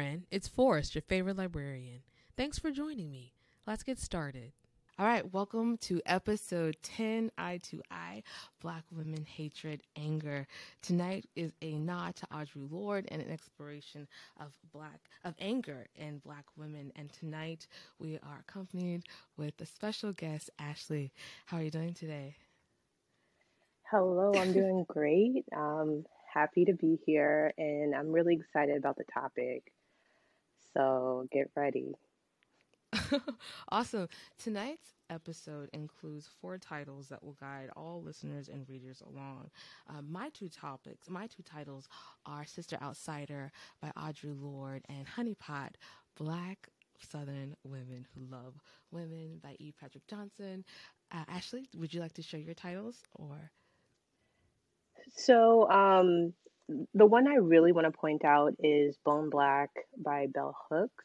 Hey, friend, it's Forrest, your favorite librarian. Thanks for joining me. Let's get started. All right, welcome to episode 10 Eye to Eye Black Women Hatred Anger. Tonight is a nod to Audre Lorde and an exploration of black of anger in black women. And tonight we are accompanied with a special guest, Ashley. How are you doing today? Hello, I'm doing great. Um, happy to be here, and I'm really excited about the topic. So get ready. awesome. Tonight's episode includes four titles that will guide all listeners and readers along. Uh, my two topics, my two titles are Sister Outsider by Audre Lorde and Honeypot, Black Southern Women Who Love Women by E. Patrick Johnson. Uh, Ashley, would you like to share your titles or? So, um, the one I really want to point out is Bone Black by Bell Hooks.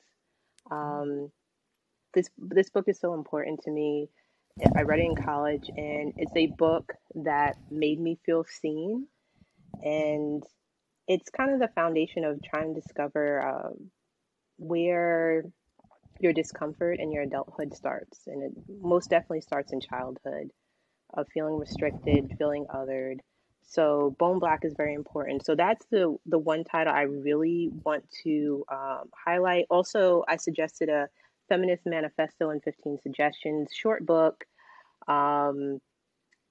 Um, this this book is so important to me. I read it in college, and it's a book that made me feel seen, and it's kind of the foundation of trying to discover uh, where your discomfort in your adulthood starts, and it most definitely starts in childhood, of feeling restricted, feeling othered, so Bone Black is very important. So that's the the one title I really want to um, highlight. Also, I suggested a feminist manifesto and 15 suggestions, short book. Um,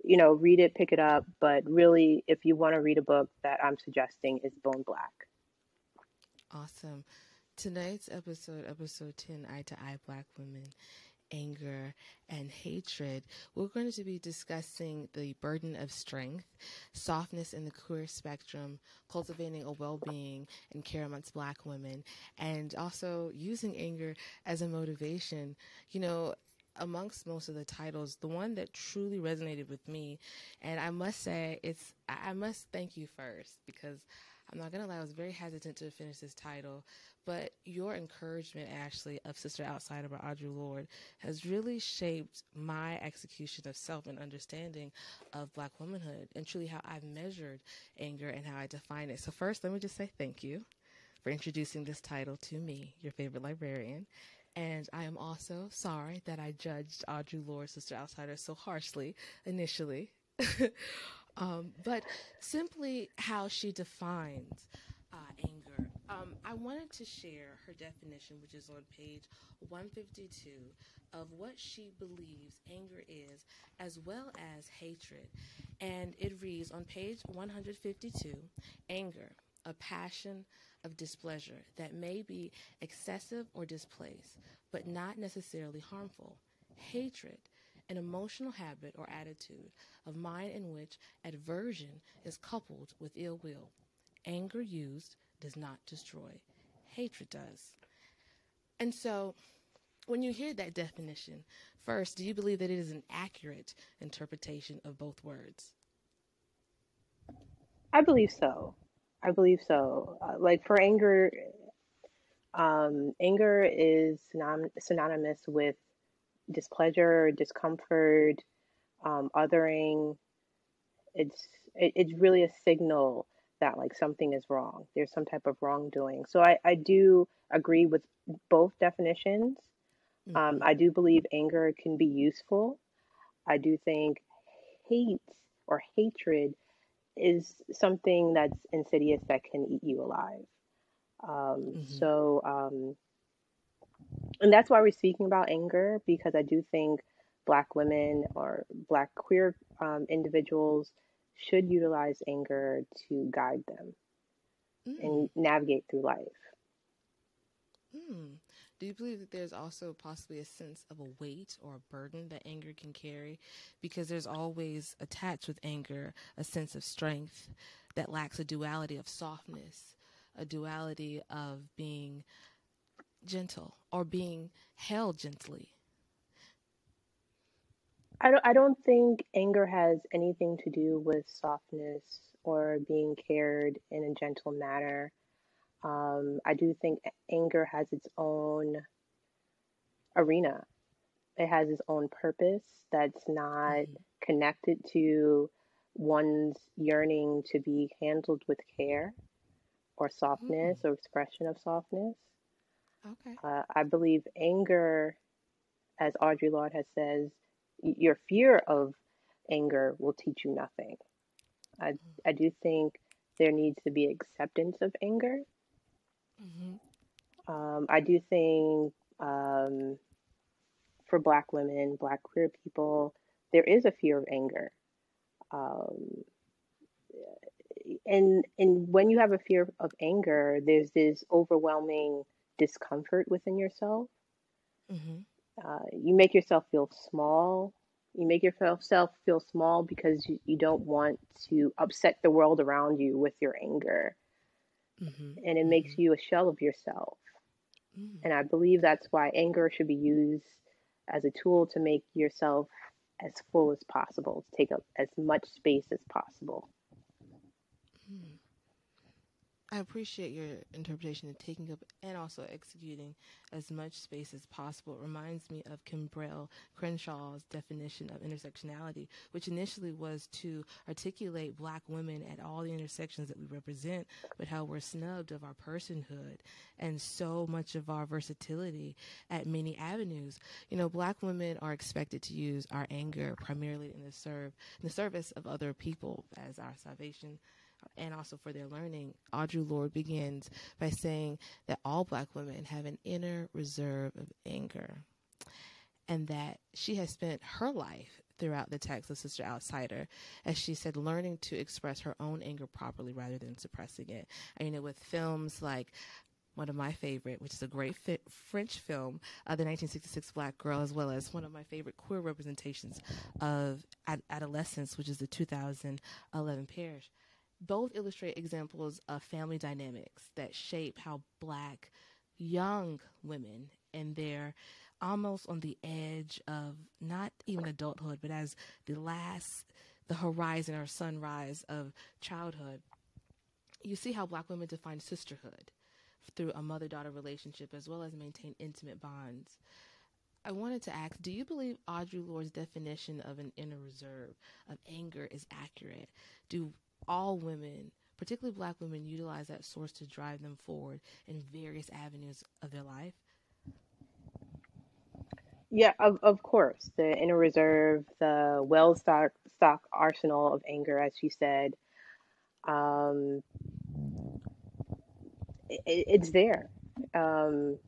you know, read it, pick it up. But really, if you want to read a book that I'm suggesting, is Bone Black. Awesome. Tonight's episode, episode 10, Eye to Eye Black Women, anger, and hatred, we're going to be discussing the burden of strength, softness in the queer spectrum, cultivating a well being and care amongst black women, and also using anger as a motivation. You know, amongst most of the titles, the one that truly resonated with me, and I must say, it's, I must thank you first because I'm not gonna lie, I was very hesitant to finish this title, but your encouragement, Ashley, of Sister Outsider by Audre Lorde has really shaped my execution of self and understanding of Black womanhood and truly how I've measured anger and how I define it. So, first, let me just say thank you for introducing this title to me, your favorite librarian. And I am also sorry that I judged Audre Lorde, Sister Outsider, so harshly initially. um, but simply how she defines uh, anger. Um, I wanted to share her definition, which is on page 152, of what she believes anger is, as well as hatred. And it reads on page 152 anger, a passion of displeasure that may be excessive or displaced, but not necessarily harmful. Hatred, an emotional habit or attitude of mind in which aversion is coupled with ill will. Anger used does not destroy, hatred does. And so, when you hear that definition, first, do you believe that it is an accurate interpretation of both words? I believe so. I believe so. Uh, like for anger, um, anger is synonymous with displeasure, discomfort, um, othering. It's it, it's really a signal that like something is wrong. There's some type of wrongdoing. So I, I do agree with both definitions. Um, mm-hmm. Um, I do believe anger can be useful. I do think hate or hatred is something that's insidious that can eat you alive. Um, mm-hmm. So, um, and that's why we're speaking about anger because I do think Black women or Black queer um, individuals should utilize anger to guide them mm. and navigate through life. Mm. Do you believe that there's also possibly a sense of a weight or a burden that anger can carry? Because there's always attached with anger a sense of strength that lacks a duality of softness, a duality of being gentle or being held gently. I don't, I don't think anger has anything to do with softness or being cared in a gentle manner. Um, I do think anger has its own arena. It has its own purpose that's not mm-hmm. connected to one's yearning to be handled with care. or softness mm. or expression of softness. Okay. Uh, I believe anger, as Audre Lorde has says, your fear of anger will teach you nothing. I. I do think there needs to be acceptance of anger. Mm-hmm. Um, I do think um, for Black women, Black queer people, there is a fear of anger. Um, and and when you have a fear of anger, there's this overwhelming discomfort within yourself. Mm-hmm. Uh, you make yourself feel small. You make yourself feel small because you, you don't want to upset the world around you with your anger. Mm-hmm. And it mm-hmm. makes you a shell of yourself. Mm. And I believe that's why anger should be used as a tool to make yourself as full as possible, to take up as much space as possible. I appreciate your interpretation of taking up and also executing as much space as possible. It reminds me of Kimberlé Crenshaw's definition of intersectionality, which initially was to articulate black women at all the intersections that we represent, but how we're snubbed of our personhood and so much of our versatility at many avenues. You know, black women are expected to use our anger primarily in the serve in the service of other people as our salvation and also for their learning, Audre Lorde begins by saying that all black women have an inner reserve of anger and that she has spent her life throughout the text of Sister Outsider, as she said, learning to express her own anger properly rather than suppressing it. I mean, with films like one of my favorite, which is a great fi- French film, uh, the 1966 Black Girl, as well as one of my favorite queer representations of ad- adolescence, which is the 2011 Pariah both illustrate examples of family dynamics that shape how black young women and they're almost on the edge of not even adulthood, but as the last, the horizon or sunrise of childhood, you see how black women define sisterhood through a mother daughter relationship as well as maintain intimate bonds. I wanted to ask Do you believe Audre Lorde's definition of an inner reserve of anger is accurate? Do all women, particularly black women, utilize that source to drive them forward in various avenues of their life? Yeah, of, of course. The inner reserve, the well stock stock arsenal of anger, as you said, um, it, it's there. Um,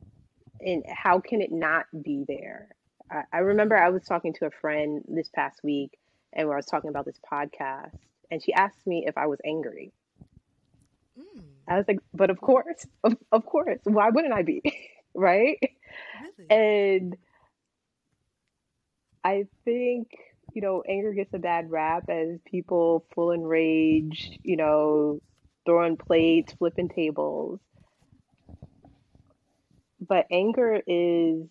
and how can it not be there? I, I remember I was talking to a friend this past week, and I was talking about this podcast, and she asked me if I was angry. Mm. I was like, but of course, of, of course, why wouldn't I be? right? Really? And I think, you know, anger gets a bad rap as people full in rage, you know, throwing plates, flipping tables. But anger is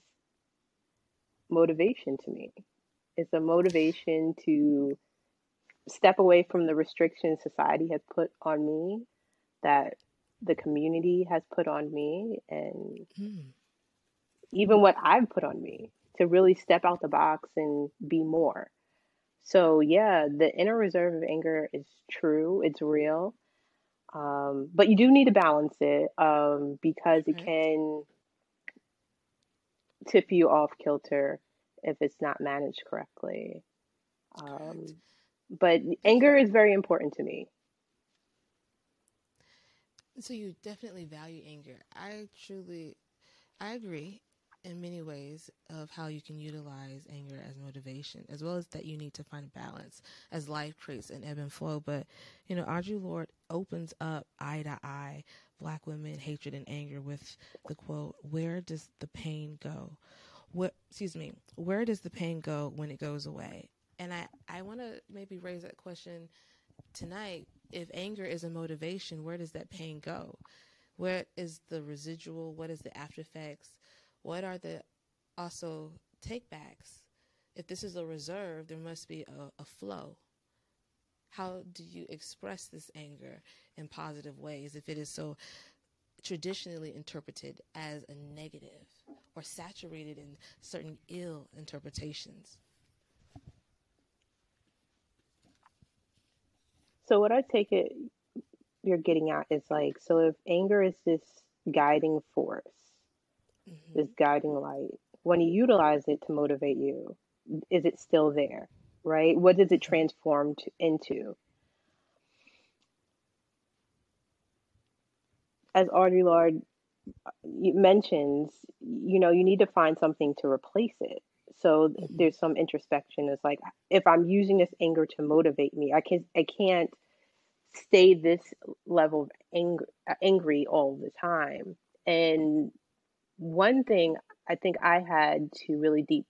motivation to me. It's a motivation to step away from the restrictions society has put on me, that the community has put on me, and mm. even what I've put on me to really step out the box and be more. So, yeah, the inner reserve of anger is true, it's real. Um, but you do need to balance it um, because it can tip you off kilter if it's not managed correctly. Um, but anger is very important to me. So you definitely value anger. I truly, I agree in many ways of how you can utilize anger as motivation, as well as that you need to find balance as life creates an ebb and flow. But, you know, Audre Lorde opens up eye to eye black women, hatred and anger with the quote, where does the pain go? What, excuse me, where does the pain go when it goes away? And I, I want to maybe raise that question tonight. If anger is a motivation, where does that pain go? Where is the residual? What is the after effects? What are the also takebacks? If this is a reserve, there must be a, a flow. How do you express this anger in positive ways if it is so traditionally interpreted as a negative or saturated in certain ill interpretations? So what I take it you're getting at is like, so if anger is this guiding force, hmm this guiding light, when you utilize it to motivate you, is it still there? Right? What does it transform to, into? As Audre Lorde mentions, you know, you need to find something to replace it. So th- hmm there's some introspection. It's like if I'm using this anger to motivate me, I can I can't stay this level of anger angry all the time. And one thing I think I had to really deep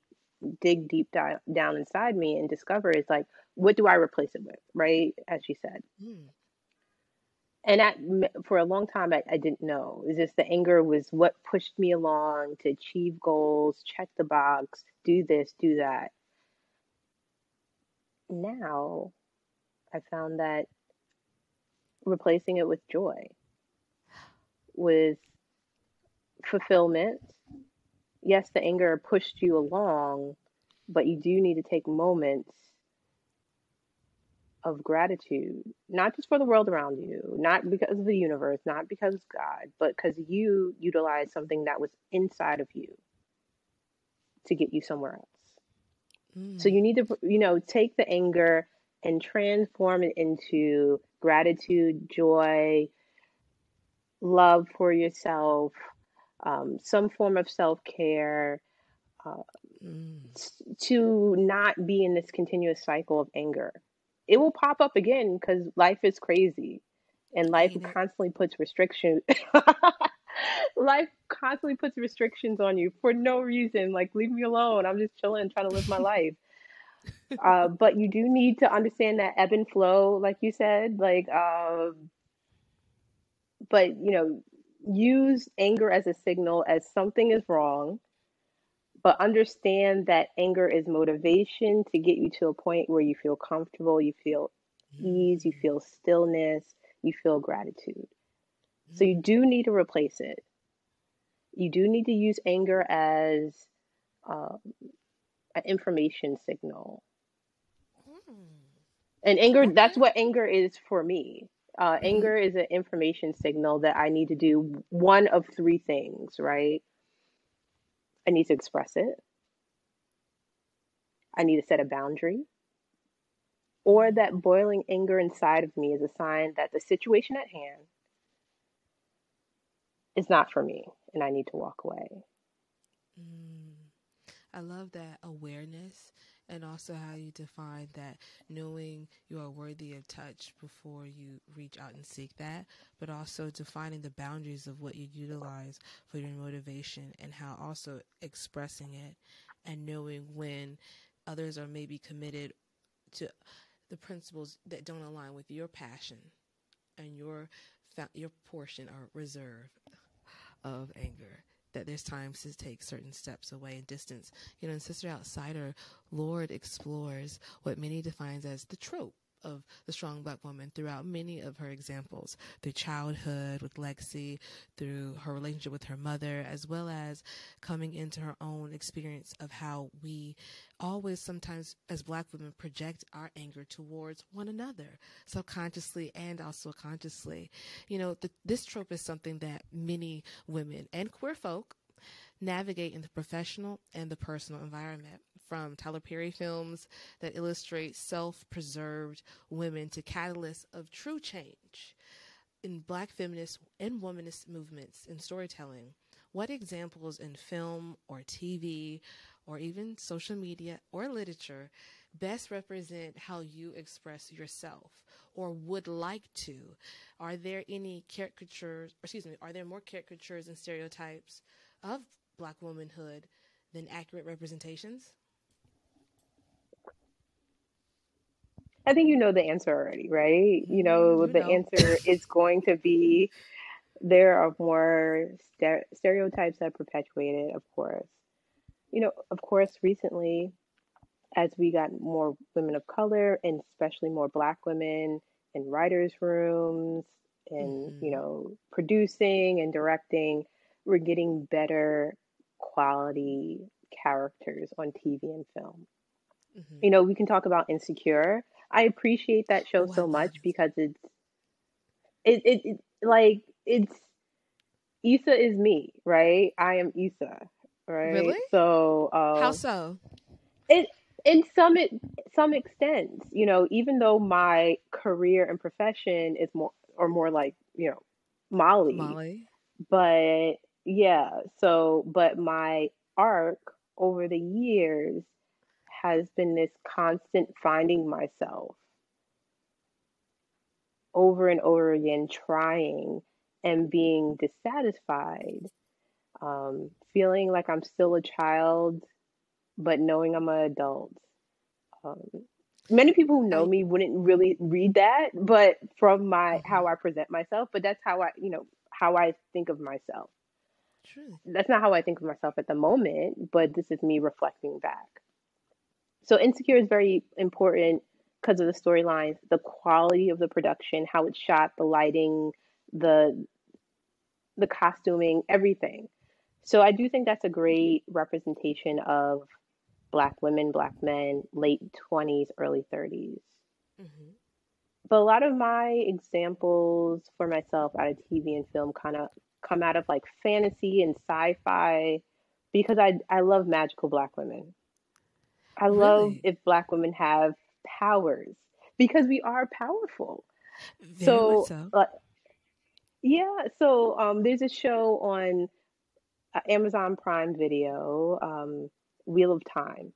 dig deep down, down inside me and discover is like, what do I replace it with, right? As you said. mm And for a long time, I, I didn't know. Is this the anger was what pushed me along to achieve goals, check the box, do this, do that. Now I found that replacing it with joy, with fulfillment. Yes, the anger pushed you along, but you do need to take moments of gratitude, not just for the world around you, not because of the universe, not because of God, but because you utilized something that was inside of you to get you somewhere else. So mm you need to, you know, take the anger and transform it into gratitude, joy, love for yourself, um, some form of self care, uh, mm to not be in this continuous cycle of anger. It will pop up again because life is crazy and life constantly puts restrictions. life constantly puts restrictions on you for no reason. Like, leave me alone. I'm just chilling, trying to live my life. Uh, but you do need to understand that ebb and flow, like you said. Like, um, but you know, use anger as a signal as something is wrong but understand that anger is motivation to get you to a point where you feel comfortable, you feel ease, you feel stillness, you feel gratitude. So you mm do need to replace it. You do need to use anger as um, an information signal. mm And anger, that's what anger is for me. Uh, anger is an information signal that I need to do one of three things, right? I need to express it, I need to set a boundary, or that boiling anger inside of me is a sign that the situation at hand is not for me and I need to walk away. mm. I love that awareness and also how you define that knowing you are worthy of touch before you reach out and seek that, but also defining the boundaries of what you utilize for your motivation and how also expressing it and knowing when others are maybe committed to the principles that don't align with your passion and your your portion or reserve of anger that there's times to take certain steps away and distance. You know, in Sister Outsider, Lorde explores what many defines as the trope of the strong black woman throughout many of her examples through childhood with Lexi, through her relationship with her mother, as well as coming into her own experience of how we always sometimes as black women project our anger towards one another subconsciously and also consciously. You know the, this trope is something that many women and queer folk navigate in the professional and the personal environment from Tyler Perry films that illustrate self-preserved women to catalysts of true change in black feminist and womanist movements in storytelling what examples in film or TV or even social media or literature best represent how you express yourself or would like to? Are there any caricatures, excuse me, are there more caricatures and stereotypes of black womanhood than accurate representations? I think you know the answer already, right? You Mm, know, you the know. answer is going to be there are more stereotypes that perpetuated, of course. You know, of course, recently, as we got more women of color and especially more black women in writers' rooms and, you hmm know, producing and directing, we're getting better quality characters on TV and film. hmm You know, we can talk about Insecure. I appreciate that show so much because it's it, it, it like it's Issa is me, right? I am Issa, right? Really? So um, How so? it in some it, some extent, you know, even though my career and profession is more or more like you know Molly, Molly. but yeah. So, but my arc over the years has been this constant finding myself over and over again, trying and being dissatisfied, um, feeling like I'm still a child, but knowing I'm an adult. Um, many people who know me wouldn't really read that, but from my mhm. how I present myself, but that's how I, you know, how I think of myself. Truly. That's not how I think of myself at the moment, but this is me reflecting back. So Insecure is very important because of the storylines, the quality of the production, how it's shot, the lighting, the the costuming, everything. So I do think that's a great representation of black women, black men, late 20s, early 30s. hmm But a lot of my examples for myself out of TV and film kind of come out of like fantasy and sci-fi because I I love magical black women. I love Really? if black women have powers because we are powerful. Very So, so. uh, yeah, so um, there's a show on uh, Amazon Prime Video, um, Wheel of Time.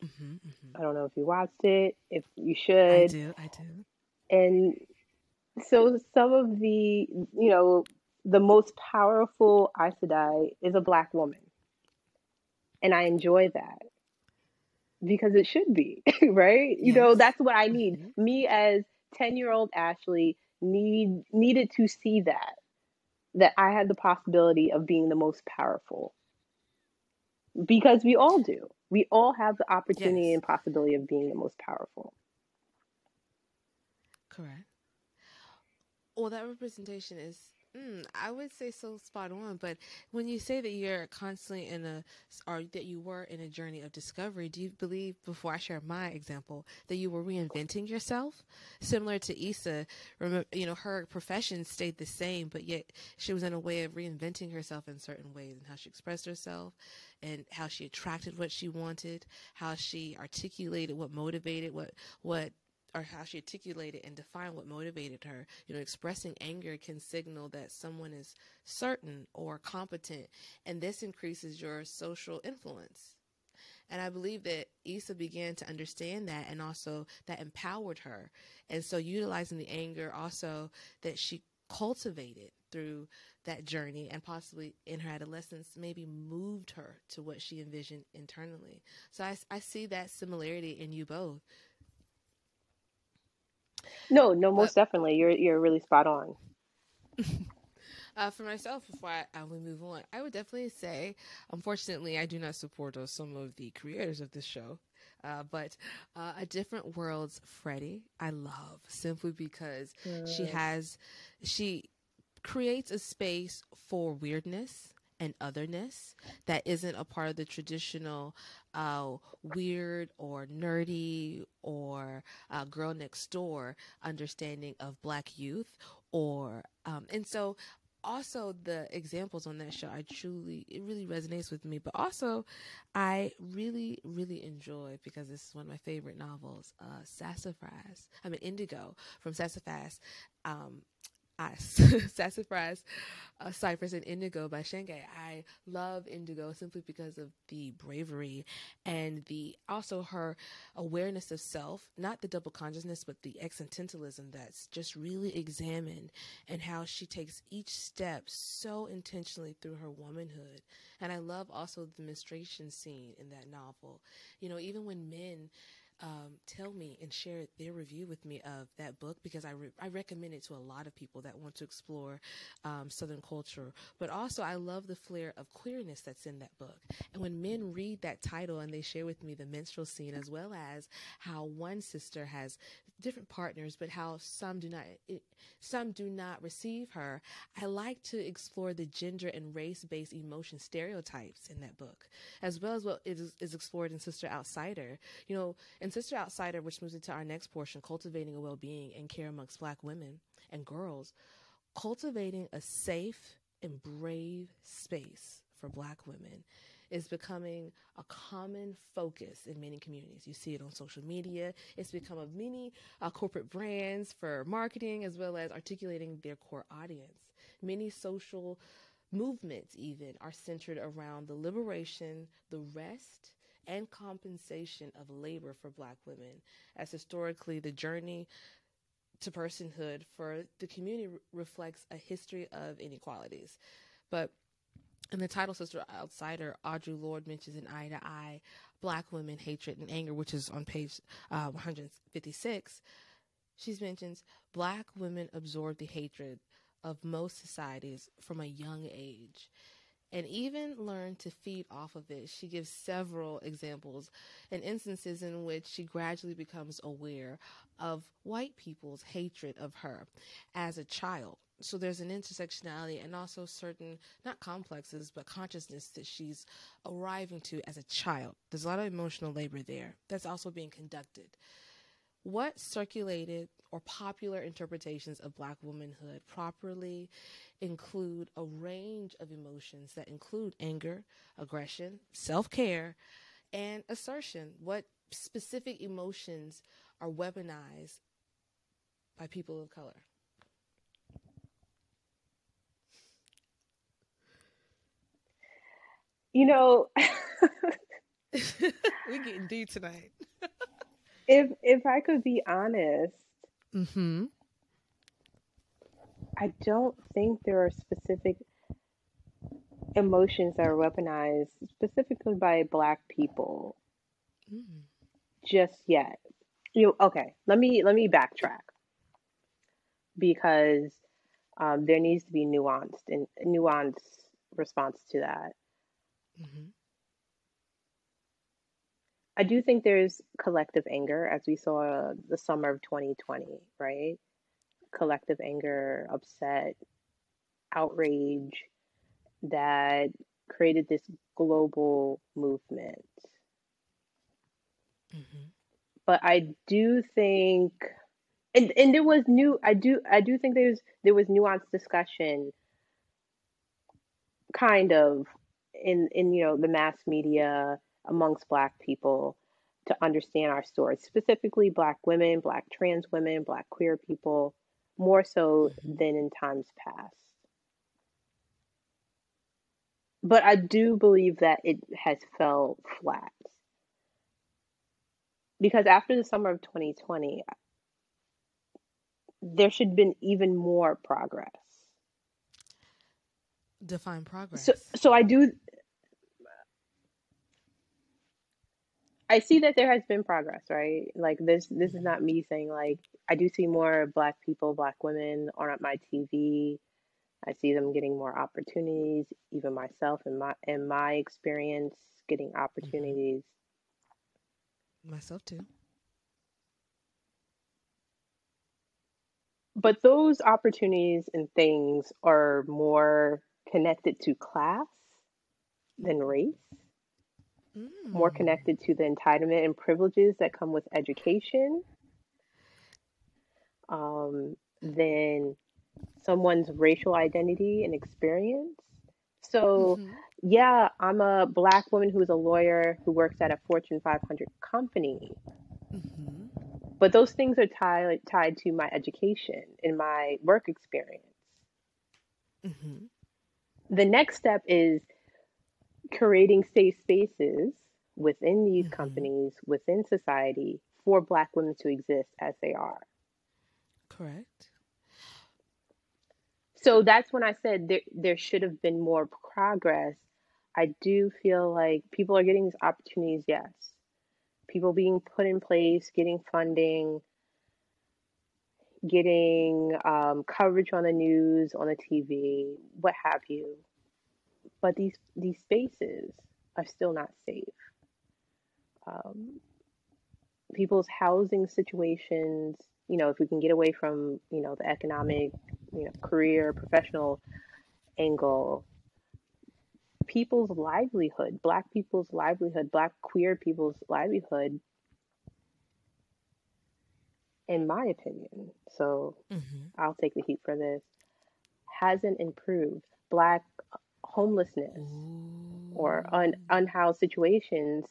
hmm hmm I don't know if you watched it, if you should, I do. I do. And so some of the, you know, the most powerful Aes Sedai is a black woman. And I enjoy that because it should be, right? You know, that's what I need. hmm Me as 10-year-old Ashley need needed to see that that I had the possibility of being the most powerful because we all do. We all have the opportunity Yes. and possibility of being the most powerful. Correct. Well, that representation is, mm, I would say so spot on. But when you say that you're constantly in a, or that you were in a journey of discovery, do you believe, before I share my example, that you were reinventing yourself? Similar to Issa, remember, you know, her profession stayed the same, but yet she was in a way of reinventing herself in certain ways and how she expressed herself and how she attracted what she wanted, how she articulated what motivated, what, what or how she articulated and defined what motivated her. You know, expressing anger can signal that someone is certain or competent, and this increases your social influence. And I believe that Issa began to understand that and also that empowered her. And so utilizing the anger also that she cultivated through that journey and possibly in her adolescence maybe moved her to what she envisioned internally. So I, I see that similarity in you both. No, no, But most definitely. You're you're really spot on. Uh, for myself, before I, I would move on, I would definitely say, unfortunately, I do not support uh, some of the creators of this show. Uh, but uh, A Different World's Freddie, I love simply because she has, she creates a space for weirdness and otherness that isn't a part of the traditional uh, weird or nerdy or uh, girl next door understanding of black youth or um, and so also the examples on that show i truly it really resonates with me but also i really really enjoy because this is one of my favorite novels uh sassafras i mean indigo from sassafras um I, Sassafras, uh, Cypress, and Indigo by Shange. I love Indigo simply because of the bravery and the also her awareness of self, not the double consciousness, but the existentialism that's just really examined and how she takes each step so intentionally through her womanhood. And I love also the menstruation scene in that novel. You know, even when men um, tell me and share their review with me of that book because I, re- I recommend it to a lot of people that want to explore um, Southern culture. But also, I love the flair of queerness that's in that book. And when men read that title and they share with me the menstrual scene, as well as how one sister has different partners, but how some do not, some do not receive her. I like to explore the gender and race-based emotion stereotypes in that book, as well as what is, is explored in Sister Outsider. You know, in Sister Outsider, which moves into our next portion, cultivating a well-being and care amongst Black women and girls. cultivating a safe and brave space for Black women is becoming a common focus in many communities. You see it on social media. It's become of many uh, corporate brands for marketing as well as articulating their core audience. Many social movements, even, are centered around the liberation, the rest, and compensation of labor for Black women, as historically the journey to personhood for the community reflects a history of inequalities. But in the title Sister Outsider, Audre Lorde mentions an Eye to Eye Black Women, Hatred, and Anger, which is on page uh, 156. She mentions Black women absorb the hatred of most societies from a young age and even learn to feed off of it. She gives several examples and instances in which she gradually becomes aware of white people's hatred of her as a child. So there's an intersectionality and also certain, not complexes, but consciousness that she's arriving to as a child. There's a lot of emotional labor there that's also being conducted. What circulated or popular interpretations of Black womanhood properly include a range of emotions that include anger, aggression, self care, and assertion. What specific emotions are weaponized by people of color? You know, we're getting deep tonight. if if I could be honest, mm-hmm. I don't think there are specific emotions that are weaponized specifically by black people Mm. just yet. You okay, let me let me backtrack because um, there needs to be nuanced and nuanced response to that. Mm-hmm. I do think there's collective anger, as we saw the summer of 2020, right? Collective anger, upset, outrage that created this global movement. Mm-hmm. But I do think, and and there was new. I do I do think there's there was nuanced discussion, kind of, in in you know the mass media amongst Black people to understand our stories, specifically Black women, Black trans women, Black queer people, more so Mm-hmm. than in times past. But I do believe that it has fell flat because after the summer of 2020, there should have been even more progress. Define progress. So, so I do. I see that there has been progress, right? Like this, this is not me saying like I do see more black people, black women on my TV. I see them getting more opportunities, even myself in my in my experience getting mm-hmm. opportunities. Myself too. But those opportunities and things are more connected to class than race, more Mm. connected to the entitlement and privileges that come with education um, than someone's racial identity and experience. So, Mm-hmm. yeah, I'm a black woman who's a lawyer who works at a Fortune 500 company, Mm-hmm. but those things are tied tied to my education and my work experience. Mm-hmm. The next step is creating safe spaces within these Mhm. companies, within society, for black women to exist as they are. Correct. So that's when I said there there should have been more progress. I do feel like people are getting these opportunities, yes. People being put in place, getting funding, getting um, coverage on the news, on the TV, what have you. But these these spaces are still not safe. Um, people's housing situations, you know, if we can get away from, you know, the economic, you know, career, professional angle, people's livelihood, black people's livelihood, black queer people's livelihood, in my opinion. So Mm-hmm. I'll take the heat for this. hasn't improved. Black homelessness or un- unhoused situations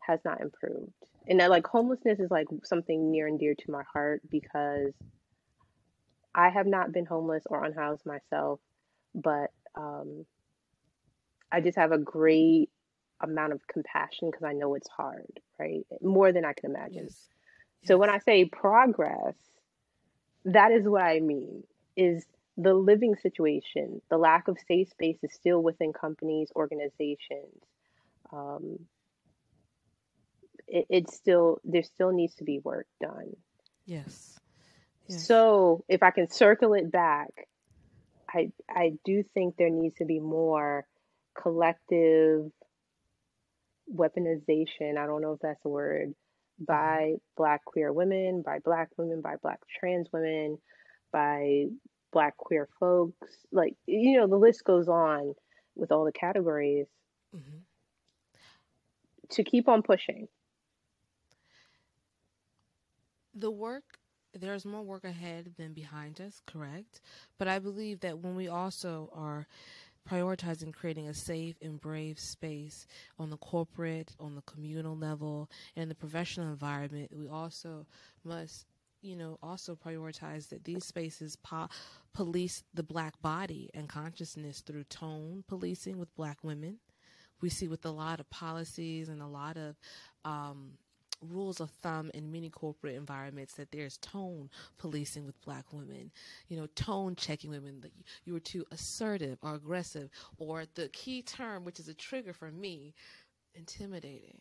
has not improved. And I, like homelessness is like something near and dear to my heart because I have not been homeless or unhoused myself, but um, I just have a great amount of compassion because I know it's hard, right? More than I can imagine. Yes. So when I say progress, that is what I mean is the living situation, the lack of safe space is still within companies, organizations. Um, it, it's still there still needs to be work done. Yes. yes. So if I can circle it back, I I do think there needs to be more collective weaponization. I don't know if that's a word by black queer women, by black women, by black trans women, by black queer folks. Like, you know, the list goes on with all the categories mm-hmm. to keep on pushing. The work, there's more work ahead than behind us, correct? But I believe that when we also are prioritizing creating a safe and brave space on the corporate, on the communal level, and the professional environment, we also must you know, also prioritize that these spaces po- police the black body and consciousness through tone policing with black women. We see with a lot of policies and a lot of um, rules of thumb in many corporate environments that there's tone policing with black women, you know, tone checking women that you were too assertive or aggressive, or the key term, which is a trigger for me, intimidating.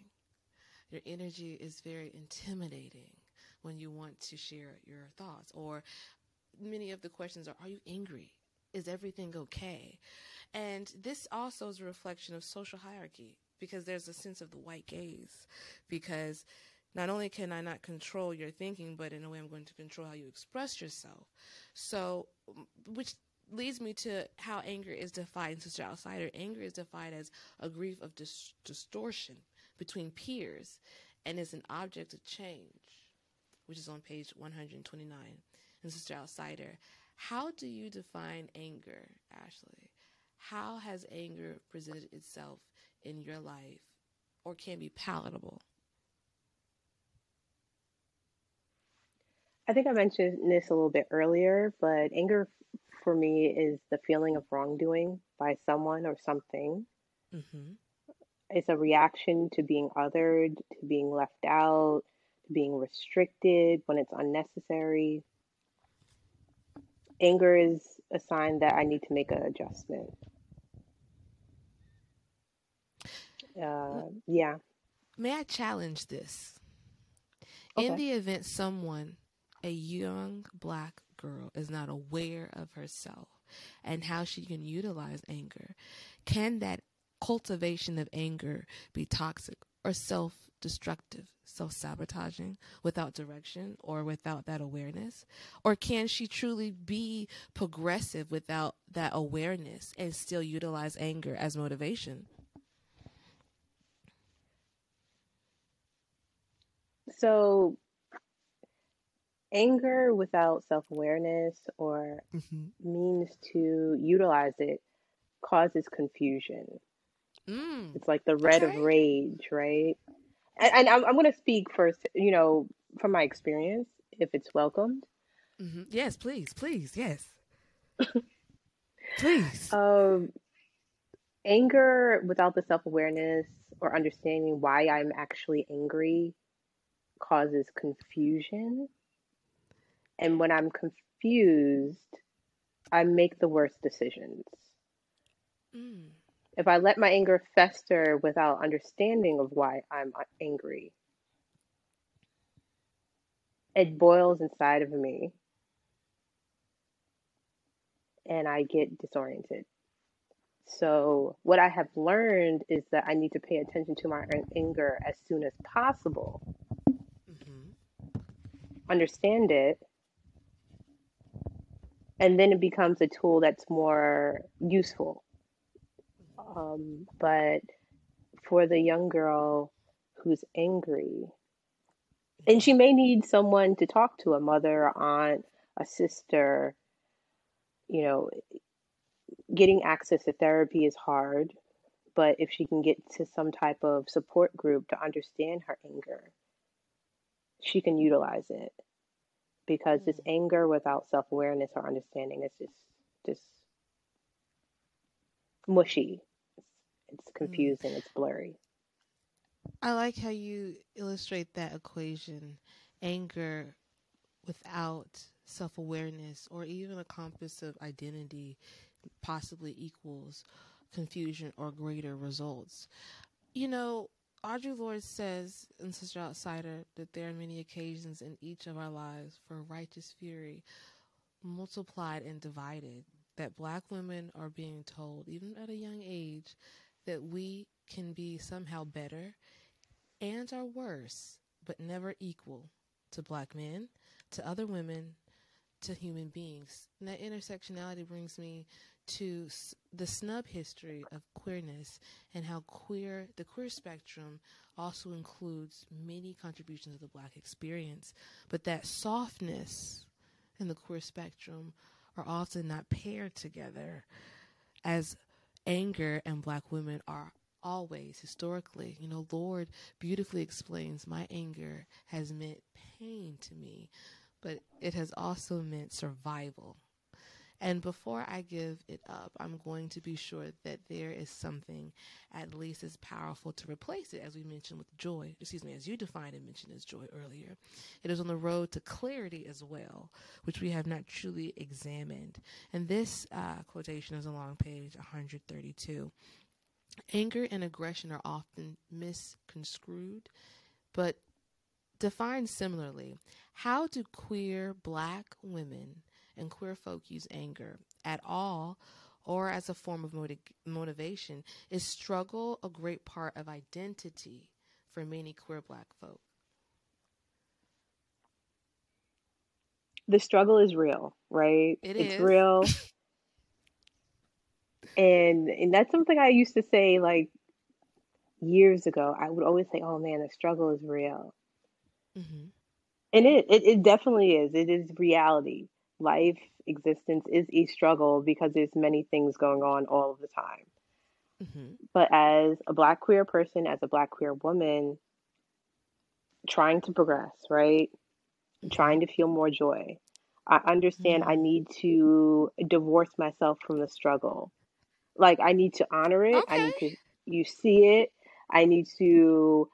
Your energy is very intimidating when you want to share your thoughts, or many of the questions are, are you angry? Is everything okay? And this also is a reflection of social hierarchy because there's a sense of the white gaze because not only can I not control your thinking, but in a way I'm going to control how you express yourself. So, mm, which leads me to how anger is defined in Sister Outsider. Anger is defined as a grief of dis- distortion between peers and is an object of change, which is on page 129 in Sister Outsider. How do you define anger, Ashley? How has anger presented itself in your life or can be palatable? I think I mentioned this a little bit earlier, but anger for me is the feeling of wrongdoing by someone or something. Mm-hmm. It's a reaction to being othered, to being left out, being restricted when it's unnecessary. Anger is a sign that I need to make an adjustment. Uh, yeah. May I challenge this? Okay. In the event someone a young black girl is not aware of herself and how she can utilize anger, can that cultivation of anger be toxic or self destructive, self sabotaging without direction or without that awareness? Or can she truly be progressive without that awareness and still utilize anger as motivation? So anger without self awareness or mm-hmm. means to utilize it causes confusion. Mm. It's like the red okay. of rage, right? And, and I'm, I'm going to speak first, you know, from my experience, if it's welcomed. Mm-hmm. Yes, please, please, yes. please. Um, anger without the self awareness or understanding why I'm actually angry causes confusion and when I'm confused, I make the worst decisions. Mm. If I let my anger fester without understanding of why I'm angry, it boils inside of me and I get disoriented. So, what I have learned is that I need to pay attention to my anger as soon as possible, mm-hmm. understand it, and then it becomes a tool that's more useful. Um, but for the young girl who's angry, and she may need someone to talk to a mother, aunt, a sister, you know, getting access to therapy is hard, but if she can get to some type of support group to understand her anger, she can utilize it. Because this Mm. anger without self awareness or understanding is just just mushy. It's, Mm. confusing. It's blurry. I like how you illustrate that equation anger without self awareness or even a compass of identity possibly equals confusion or greater results. You know, Audre Lorde says in Sister Outsider that there are many occasions in each of our lives for righteous fury multiplied and divided. That black women are being told, even at a young age, that we can be somehow better and are worse, but never equal to black men, to other women, to human beings. And that intersectionality brings me to the snub history of queerness and how queer, the queer spectrum also includes many contributions of the black experience, but that softness in the queer spectrum are often not paired together as anger and black women are always historically you know Lorde beautifully explains my anger has meant pain to me but it has also meant survival and before I give it up, I'm going to be sure that there is something at least as powerful to replace it, as we mentioned with joy, excuse me, as you defined and mentioned as joy earlier. It is on the road to clarity as well, which we have not truly examined. And this uh, quotation is along page 132. Anger and aggression are often misconstrued, but defined similarly. How do queer black women and queer folk use anger at all or as a form of motiv- motivation? Is struggle a great part of identity for many queer black folk? The struggle is real, right? It it's is. real. and and that's something I used to say like years ago. I would always say, "Oh man, the struggle is real." Mm-hmm. And it, it it definitely is. It is reality. Life existence is a struggle because there's many things going on all of the time. hmm But as a black queer person, as a black queer woman, trying to progress, right? Trying to feel more joy. I understand I Mm. need to divorce myself from the struggle. Like I need to honor it. I need to you see it. I need to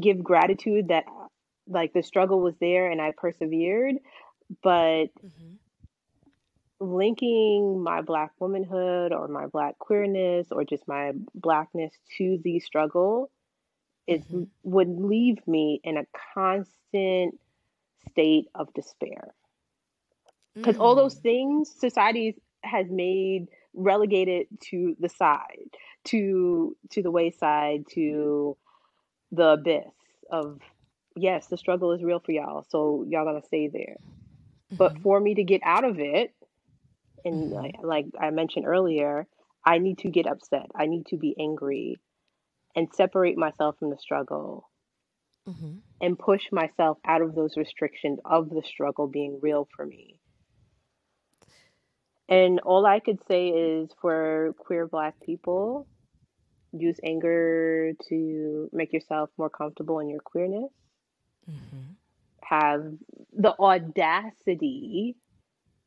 give gratitude that like the struggle was there and I persevered, but hmm linking my black womanhood or my black queerness or just my blackness to the struggle is hmm would leave me in a constant state of despair. Because all those Mm. things society has made relegated to the side to to the wayside to the abyss of yes the struggle is real for y'all so y'all gonna stay there but hmm for me to get out of it and hmm like, like i mentioned earlier i need to get upset. I need to be angry and separate myself from the struggle mm-hmm. and push myself out of those restrictions of the struggle being real for me. And all i could say is for queer black people use anger to make yourself more comfortable in your queerness. Hmm have the audacity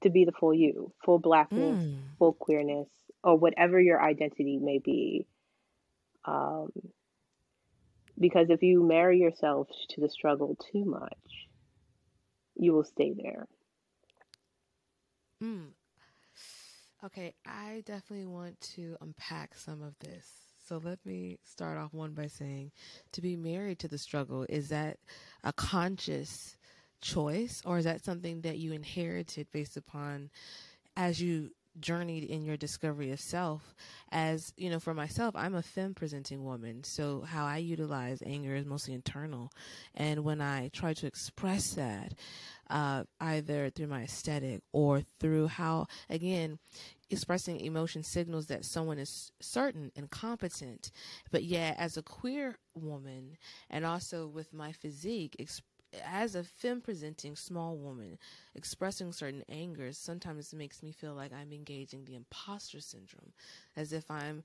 to be the full you full blackness Mm. full queerness or whatever your identity may be um, because if you marry yourself to the struggle too much you will stay there Mm. Okay, I definitely want to unpack some of this. So let me start off one by saying to be married to the struggle, is that a conscious choice or is that something that you inherited based upon as you journeyed in your discovery of self? As you know for myself i'm a femme presenting woman so how i utilize anger is mostly internal. And when i try to express that uh, either through my aesthetic or through how again expressing emotion signals that someone is certain and competent. But yet as a queer woman and also with my physique ex- as a femme presenting small woman, expressing certain angers sometimes makes me feel like I'm engaging the imposter syndrome, as if I'm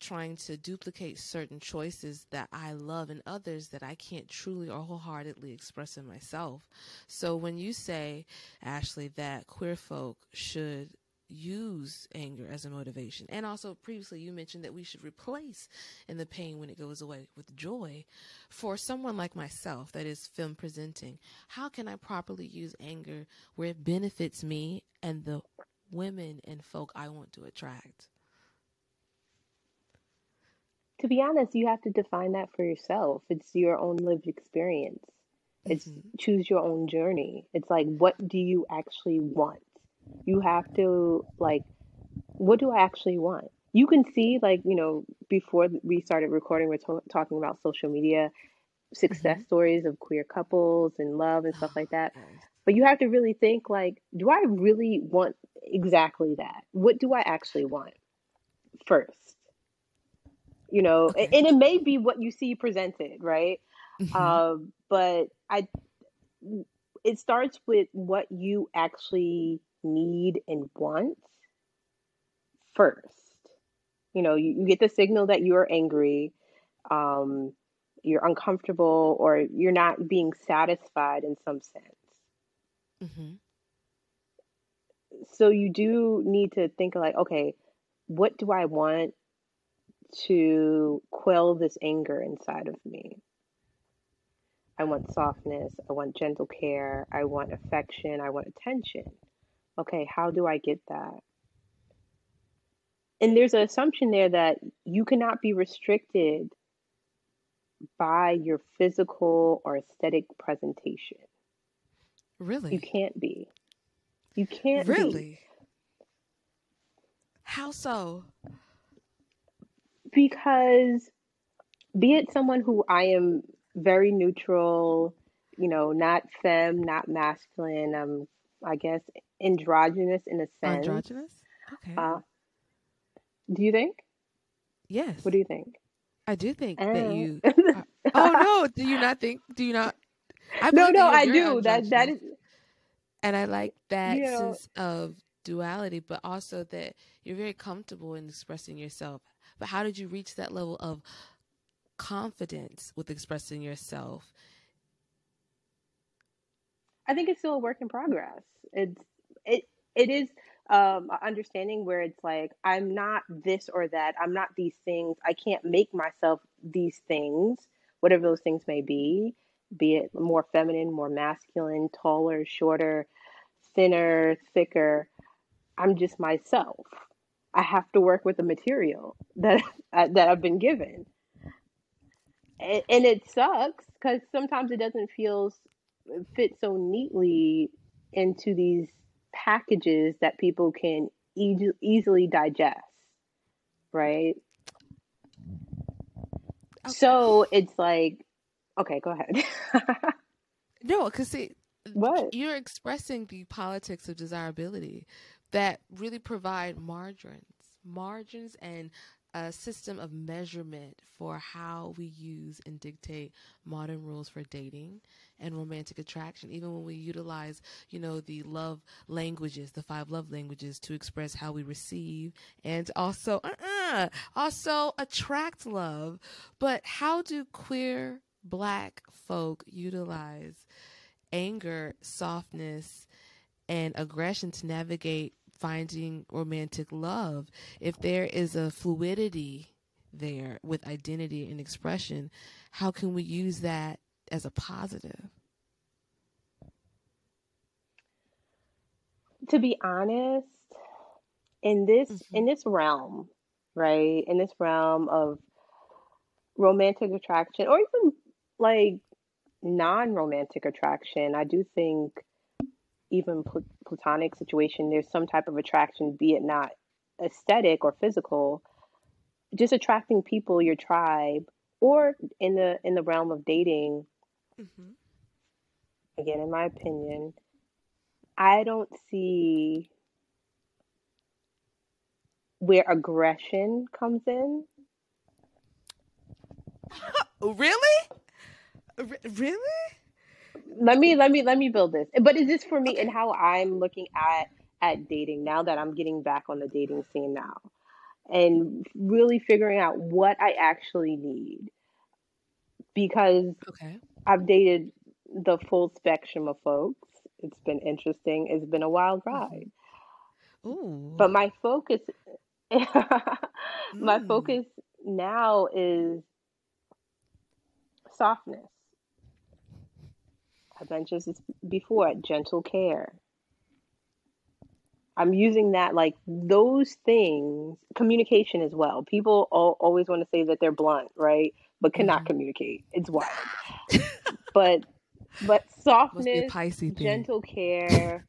trying to duplicate certain choices that I love in others that I can't truly or wholeheartedly express in myself. So when you say, Ashley, that queer folk should use anger as a motivation. And also previously you mentioned that we should replace in the pain when it goes away with joy. For someone like myself that is femme presenting, how can I properly use anger where it benefits me and the women and folk I want to attract? To be honest, you have to define that for yourself. It's your own lived experience. It's mm-hmm. choose your own journey. It's like what do you actually want? you have to like what do I actually want? You can see like, you know, before we started recording we're to- talking about social media success mm-hmm. stories of queer couples and love and stuff like that. But you have to really think like, do I really want exactly that? What do I actually want first? You know, okay. and it may be what you see presented, right? Mm-hmm. Um, but I, it starts with what you actually need and want first. You know, you, you get the signal that you are angry, um, you're uncomfortable, or you're not being satisfied in some sense. Mm-hmm. So you do need to think like, okay, what do I want to quell this anger inside of me? I want softness. I want gentle care. I want affection. I want attention okay, how do I get that? And there's an assumption there that you cannot be restricted by your physical or aesthetic presentation. Really? You can't be. You can't really? Be. How so? Because be it someone who I am very neutral, you know, not femme, not masculine, I'm I guess androgynous in a sense. Androgynous? Okay. Uh, do you think? Yes. What do you think? I do think uh. that you. Are, oh no! Do you not think? Do you not? I no, no, I do. That that is. And I like that you know, sense of duality, but also that you're very comfortable in expressing yourself. But how did you reach that level of confidence with expressing yourself? I think it's still a work in progress. It's it it is um understanding where it's like I'm not this or that. I'm not these things. I can't make myself these things, whatever those things may be, be it more feminine, more masculine, taller, shorter, thinner, thicker. I'm just myself. I have to work with the material that uh, that I've been given. And, and it sucks because sometimes it doesn't feel fit so neatly into these packages that people can e- easily digest, right? Okay. So it's like, okay, go ahead. no, because see, what you're expressing the politics of desirability that really provide margins, margins, and a system of measurement for how we use and dictate modern rules for dating and romantic attraction. Even when we utilize you know the love languages the five love languages to express how we receive and also uh-uh, also attract love. But how do queer black folk utilize anger softness and aggression to navigate finding romantic love, if there is a fluidity there with identity and expression, how can we use that as a positive? To be honest, in this mm-hmm. in this realm, right? In this realm of romantic attraction or even like non-romantic attraction, I do think even pl- platonic situation, there's some type of attraction, be it not aesthetic or physical, just attracting people, your tribe, or in the in the realm of dating. Mm-hmm. Again, in my opinion, I don't see where aggression comes in. really? R- really? Let me let me let me build this. But is this for me and how I'm looking at at dating now that I'm getting back on the dating scene now and really figuring out what I actually need because Okay. I've dated the full spectrum of folks. It's been interesting. It's been a wild hmm ride. Ooh. But my focus my Mm. focus now is softness. I mentioned this before, gentle care. I'm using that like those things, communication as well. People al always want to say that they're blunt, right? But cannot hmm communicate. It's wild. But but Must be a softness, Pisces gentle care,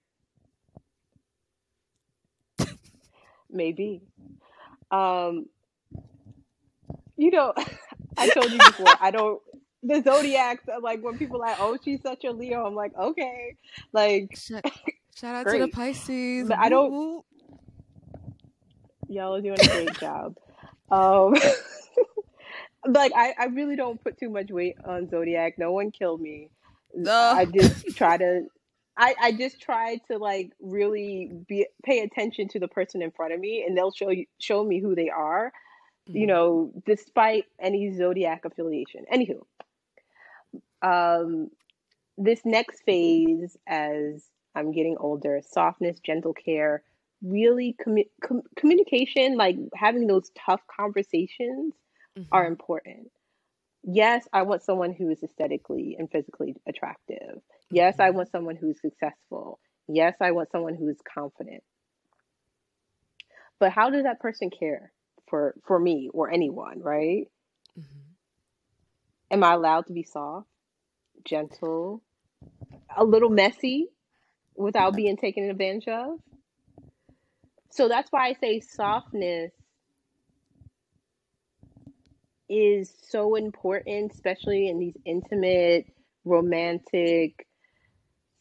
maybe. Um, you know, I told you before, I don't the zodiacs are like when people are like, oh, she's such a Leo. I'm like, okay, like Shout, shout out to the. Pisces. But I don't y'all are doing a great job. Um like I, I really don't put too much weight on zodiac. No one killed me. I Oh. just try to I, I just try to like really be pay attention to the person in front of me and they'll show you show me who they are, you hmm know, despite any zodiac affiliation. Anywho, um this next phase as I'm getting older, softness, gentle care, really commu- com- communication, like having those tough conversations are hmm important. Yes, I want someone who is aesthetically and physically attractive. Yes, I hmm want someone who's successful. Yes, I want someone who's confident. But how does that person care for for me or anyone, right? hmm Am I allowed to be soft, gentle, a little messy without being taken advantage of? So that's why I say softness is so important, especially in these intimate, romantic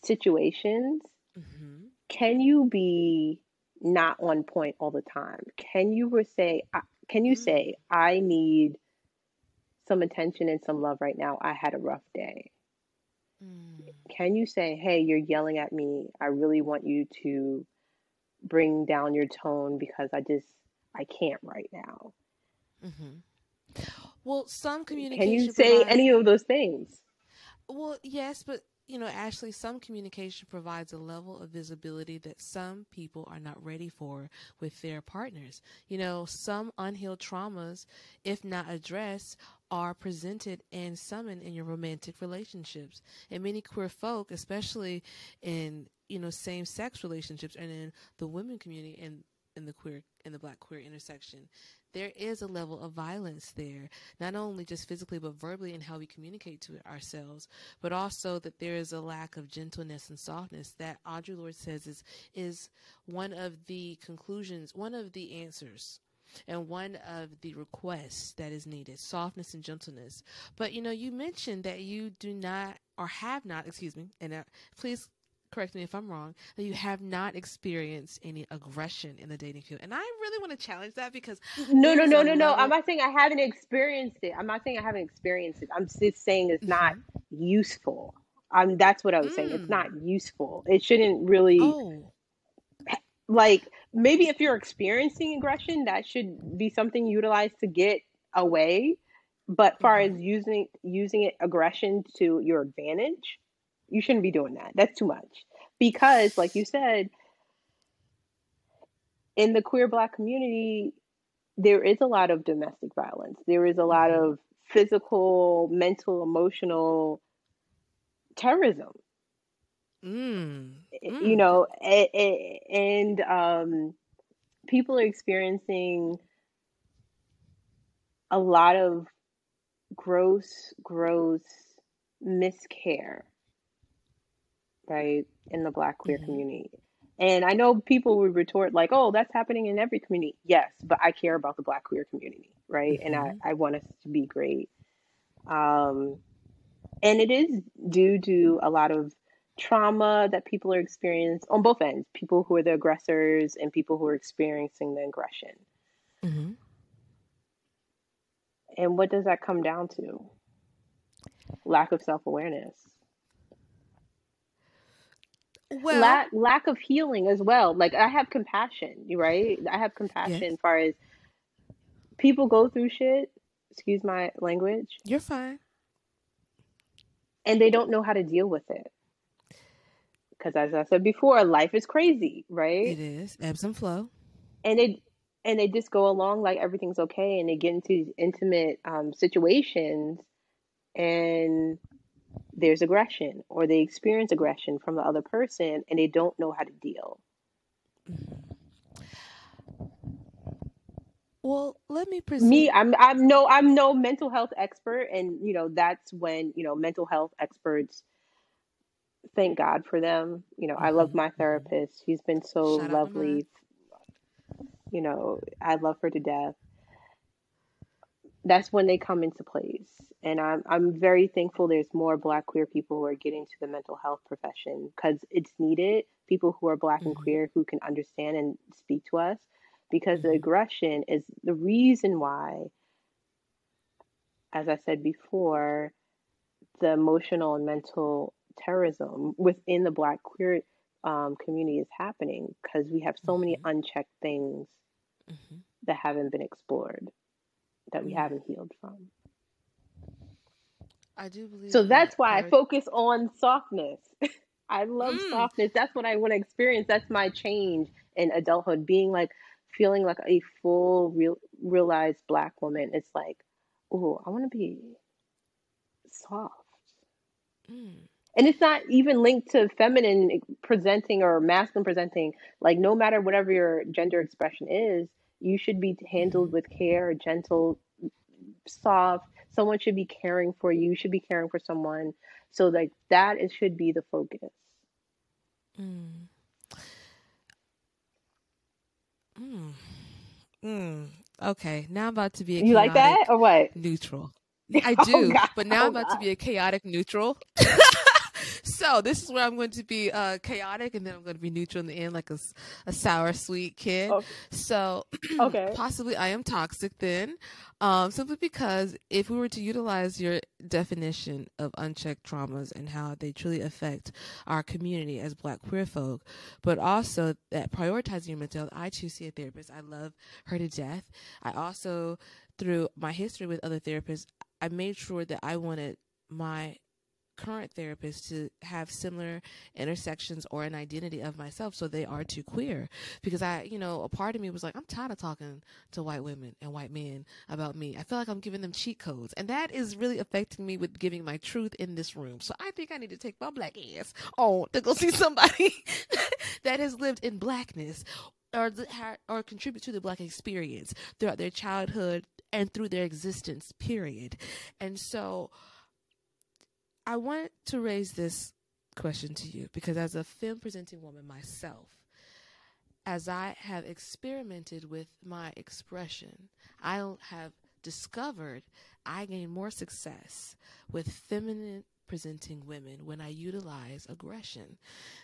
situations. hmm Can you be not on point all the time? Can you say, can you Mm. say, I need some attention and some love right now? I had a rough day. Mm. Can you say, hey, you're yelling at me. I really want you to bring down your tone because I just, I can't right now. Mm-hmm. Well, some communication. Can you say provides any of those things? Well, yes, but you know, Ashley, some communication provides a level of visibility that some people are not ready for with their partners. You know, some unhealed traumas, if not addressed, are presented and summoned in your romantic relationships. And many queer folk, especially in, you know, same sex relationships and in the women community and in the queer in the black queer intersection, there is a level of violence there, not only just physically but verbally in how we communicate to ourselves, but also that there is a lack of gentleness and softness that Audre Lorde says is is one of the conclusions, one of the answers. And one of the requests that is needed, softness and gentleness. But you know, you mentioned that you do not, or have not, excuse me, and uh, please correct me if I'm wrong, that you have not experienced any aggression in the dating field. And I really want to challenge that because No, no, no, no, no. I'm not saying I haven't experienced it. I'm not saying I haven't experienced it. I'm just saying it's not hmm useful. Um, that's what I was saying. It's Mm. not useful. It shouldn't really Oh. Like maybe if you're experiencing aggression, that should be something utilized to get away. But far as hmm using using it aggression to your advantage, you shouldn't be doing that. That's too much. Because, like you said, in the queer black community, there is a lot of domestic violence. There is a lot hmm of physical, mental, emotional terrorism. Mm. You Mm. know, a- a- and um, people are experiencing a lot of gross, gross miscare, right, in the black queer hmm community. And I know people would retort like, "Oh, that's happening in every community." Yes, but I care about the black queer community, right? And I, hmm I want us to be great. Um, and it is due to a lot of trauma that people are experiencing on both ends people who are the aggressors and people who are experiencing the aggression. hmm And what does that come down to? Lack of self awareness. Well, lack lack of healing as well. Like I have compassion, right? I have compassion yes, as far as people go through shit, excuse my language, you're fine. and they don't know how to deal with it. Because as I said before, life is crazy, right? It is ebbs and flow. And it and they just go along like everything's okay, and they get into these intimate um, situations, and there's aggression, or they experience aggression from the other person, and they don't know how to deal. Well, let me present. me i'm i'm no i'm no mental health expert and you know that's when you know mental health experts thank god for them. You know i love hmm my hmm therapist. She's been so Shout out to mine. lovely. You know i love her to death. That's when they come into place. And i'm i'm very thankful there's more black queer people who are getting to the mental health profession because it's needed. People who are black and hmm queer who can understand and speak to us because the hmm aggression is the reason why as I said before, the emotional and mental terrorism within the Black queer um, community is happening because we have so many hmm unchecked things hmm that haven't been explored, that we haven't healed from. I do believe So that's why I focus on softness. I love Mm. softness. That's what I want to experience. That's my change in adulthood. Being like, feeling like a full, real, realized Black woman. It's like, oh, I want to be soft. Mm. And it's not even linked to feminine presenting or masculine presenting. Like, no matter whatever your gender expression is, you should be handled hmm with care, gentle, soft. Someone should be caring for you. You should be caring for someone. So, like, that is, should be the focus. Mm. Mm. Mm. Okay, now I'm about to be a You like that or what? neutral. I Oh, do, God. but now Oh, I'm about to be a chaotic neutral. so this is where I'm going to be uh, chaotic, and then I'm going to be neutral in the end, like a sour sweet kid. Oh, So okay. possibly I am toxic then, um, simply because if we were to utilize your definition of unchecked traumas and how they truly affect our community as Black queer folk, but also that prioritizing your mental health, I too see a therapist. I love her to death. I also, through my history with other therapists, I made sure that I wanted my current therapist to have similar intersections or an identity of myself so they are too queer. Because i you know a part of me was like i'm tired of talking to white women and white men about me. I feel like i'm giving them cheat codes. And that is really affecting me with giving my truth in this room. So i think i need to take my black ass on to go see somebody that has lived in blackness or or contribute to the black experience throughout their childhood and through their existence period. And so I want to raise this question to you because, as a femme presenting woman myself, as I have experimented with my expression, I have discovered I gain more success with feminine presenting women when I utilize aggression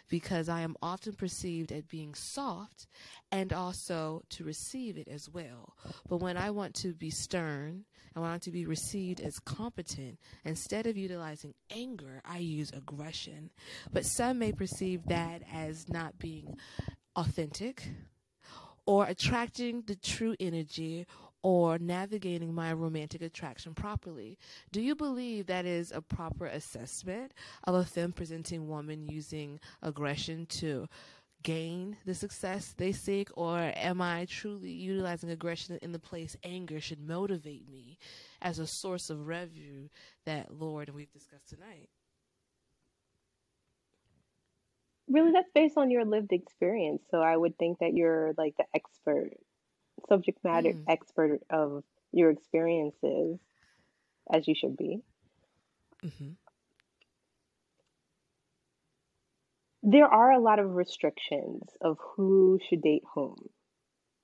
because I am often perceived as being soft and also to receive it as well. But when I want to be stern and want to be received as competent, instead of utilizing anger, I use aggression. But some may perceive that as not being authentic or attracting the true energy or navigating my romantic attraction properly. Do you believe that is a proper assessment of a femme presenting woman using aggression to gain the success they seek, or am I truly utilizing aggression in the place anger should motivate me as a source of revenue that Lorde and we've discussed tonight? Really, that's based on your lived experience. So I would think that you're like the expert, subject matter Mm, expert of your experiences, as you should be. hmm There are a lot of restrictions of who should date whom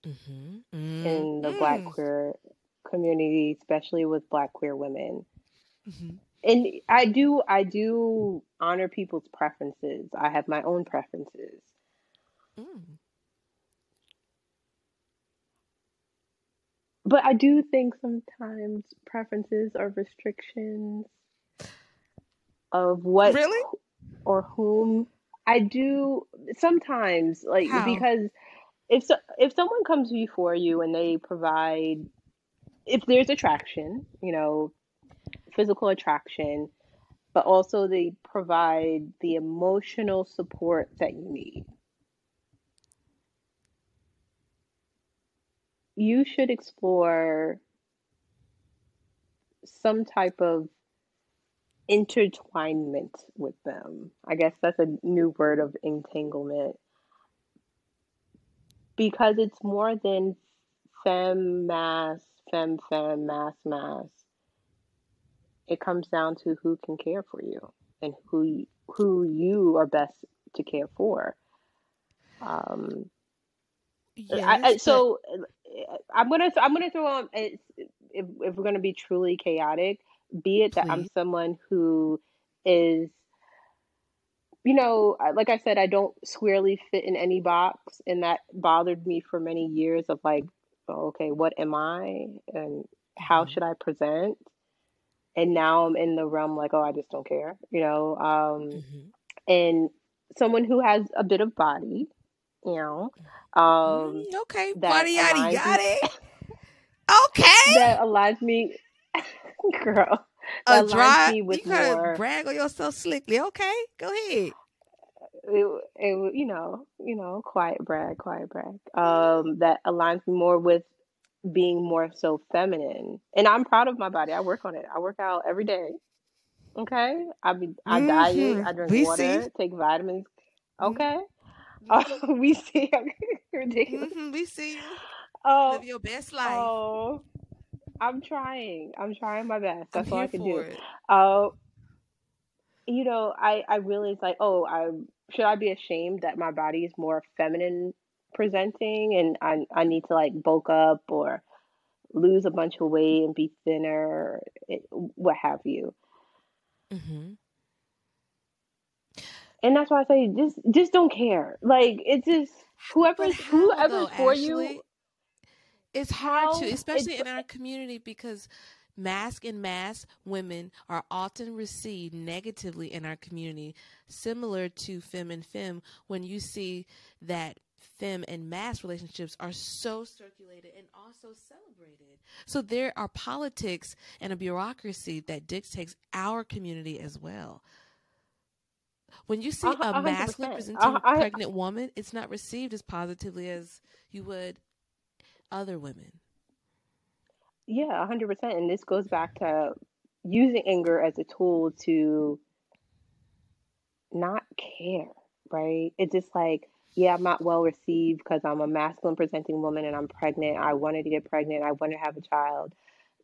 hmm mm in the Black mm queer community, especially with Black queer women. hmm And I do, I do honor people's preferences. I have my own preferences. mm But I do think sometimes preferences are restrictions of what Really? or whom I do sometimes like How? because if so, if someone comes before you and they provide if there's attraction, you know, physical attraction, but also they provide the emotional support that you need. You should explore some type of intertwinement with them. I guess that's a new word of entanglement because it's more than femme mass, femme femme, mass mass. It comes down to who can care for you and who who you are best to care for. Um, I, I, Yes, but so uh, I'm gonna I'm gonna throw on if if we're gonna be truly chaotic, be it that I'm someone who is you know, like I said, I don't squarely fit in any box, and that bothered me for many years of like, oh, okay, what am I and how hmm should I present? And now I'm in the realm like, oh, I just don't care, you know. Um, hmm and someone who has a bit of body, you know, um, Mm, okay, body yada yada. Okay. that aligns me, girl, A dry, you gotta more. brag on yourself slickly. Okay, go ahead. it, it, you know, you know, quiet brag, quiet brag. Um, that aligns me more with being more so feminine. And I'm proud of my body. I work on it. I work out every day. Okay. I be, I diet. hmm I drink We see. water. Take vitamins. Okay. Uh, Mm-hmm. we see. ridiculous. hmm We see you Oh, live your best life. oh. I'm trying. I'm trying my best. That's all I can do. Uh, you know, I I realized like, oh, I should I be ashamed that my body is more feminine presenting and I I need to like bulk up or lose a bunch of weight and be thinner, it, what have you. hmm And that's why I say just just don't care. Like it's just But whoever's though, whoever's for you, Ashley? It's hard to, especially in our community, because mask and mass women are often received negatively in our community, similar to femme and femme. When you see that femme and mass relationships are so circulated and also celebrated, so there are politics and a bureaucracy that dictates our community as well. When you see a a hundred masculine percent. presenting I, I pregnant woman, it's not received as positively as you would other women. yeah, a hundred percent. And this goes back to using anger as a tool to not care, right? It's just like, yeah, I'm not well received because I'm a masculine presenting woman and I'm pregnant. I wanted to get pregnant. I want to have a child.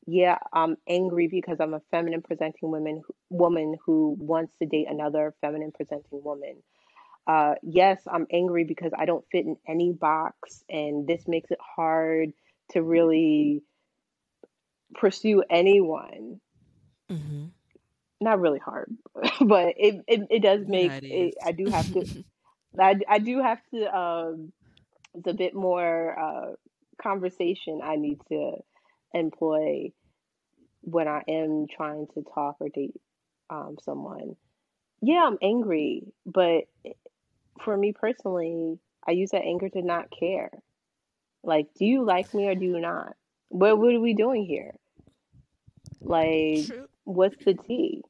Yeah, I'm angry because I'm a feminine presenting woman woman who wants to date another feminine presenting woman. Uh, yes, I'm angry because I don't fit in any box, and this makes it hard to really pursue anyone. Mm-hmm. Not really hard, but it, it, it does make it, I do have to. I, I do have to um it's a bit more uh conversation I need to employ when I am trying to talk or date um someone. Yeah, I'm angry, but for me personally, I use that anger to not care. Like, do you like me or do you not? What what are we doing here? Like, True. what's the tea?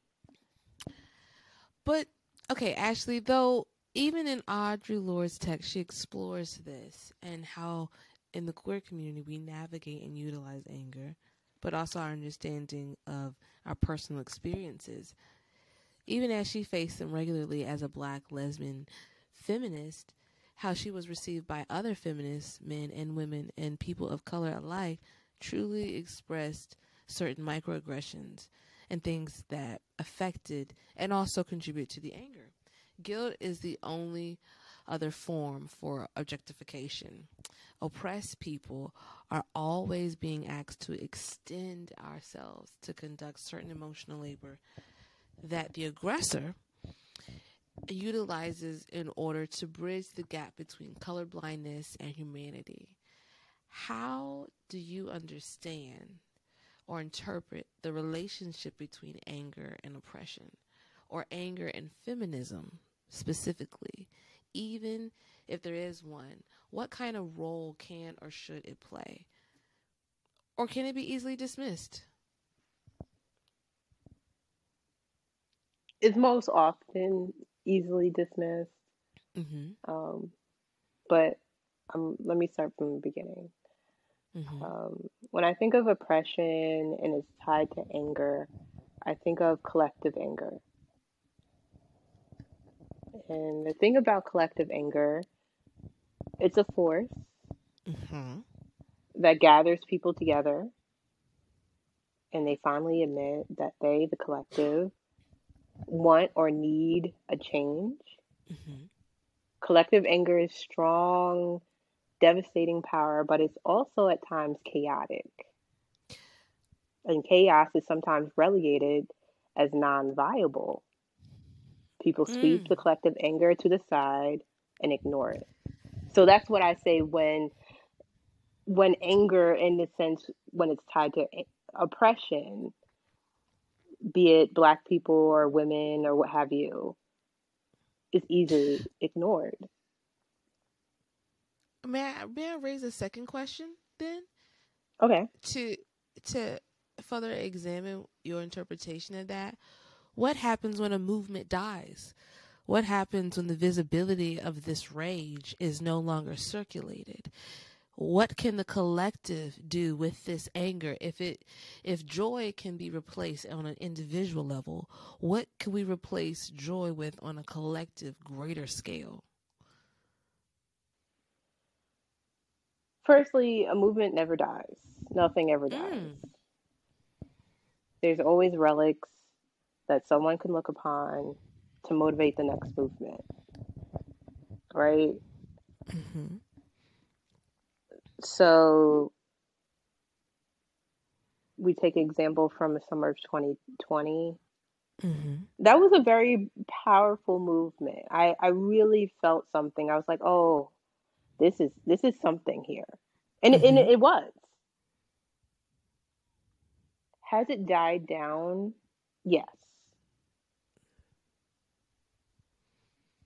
But okay, Ashley, though even in Audre Lorde's text, she explores this and how in the queer community we navigate and utilize anger, but also our understanding of our personal experiences. Even as she faced them regularly as a black lesbian feminist, how she was received by other feminists, men and women, and people of color alike, truly expressed certain microaggressions and things that affected and also contribute to the anger. Guilt is the only other form for objectification. Oppressed people are always being asked to extend ourselves to conduct certain emotional labor that the aggressor utilizes in order to bridge the gap between colorblindness and humanity. How do you understand or interpret the relationship between anger and oppression, or anger and feminism, specifically, even if there is one, what kind of role can or should it play? Or can it be easily dismissed? It's most often easily dismissed. Mm-hmm. Um, but um, let me start from the beginning. Mm-hmm. Um, when I think of oppression and it's tied to anger, I think of collective anger. And the thing about collective anger, it's a force Mm-hmm. that gathers people together and they finally admit that they, the collective, want or need a change. Mm-hmm. Collective anger is strong, devastating power, but it's also at times chaotic. And chaos is sometimes relegated as non viable. People sweep Mm. the collective anger to the side and ignore it. So that's what I say when when anger in the sense when it's tied to oppression, be it black people or women or what have you, is easily ignored. May I, may I raise a second question then Okay. to to further examine your interpretation of that? What happens when a movement dies? What happens when the visibility of this rage is no longer circulated? What can the collective do with this anger? If it if joy can be replaced on an individual level, what can we replace joy with on a collective greater scale? Firstly, a movement never dies. Nothing ever dies. Mm. There's always relics that someone can look upon to motivate the next movement. Right? Mm-hmm. So we take example from the summer of 2020. Mm-hmm. That was a very powerful movement. I, I really felt something. I was like, oh, this is this is something here. And, it and Mhm. it was. Has it died down? Yes.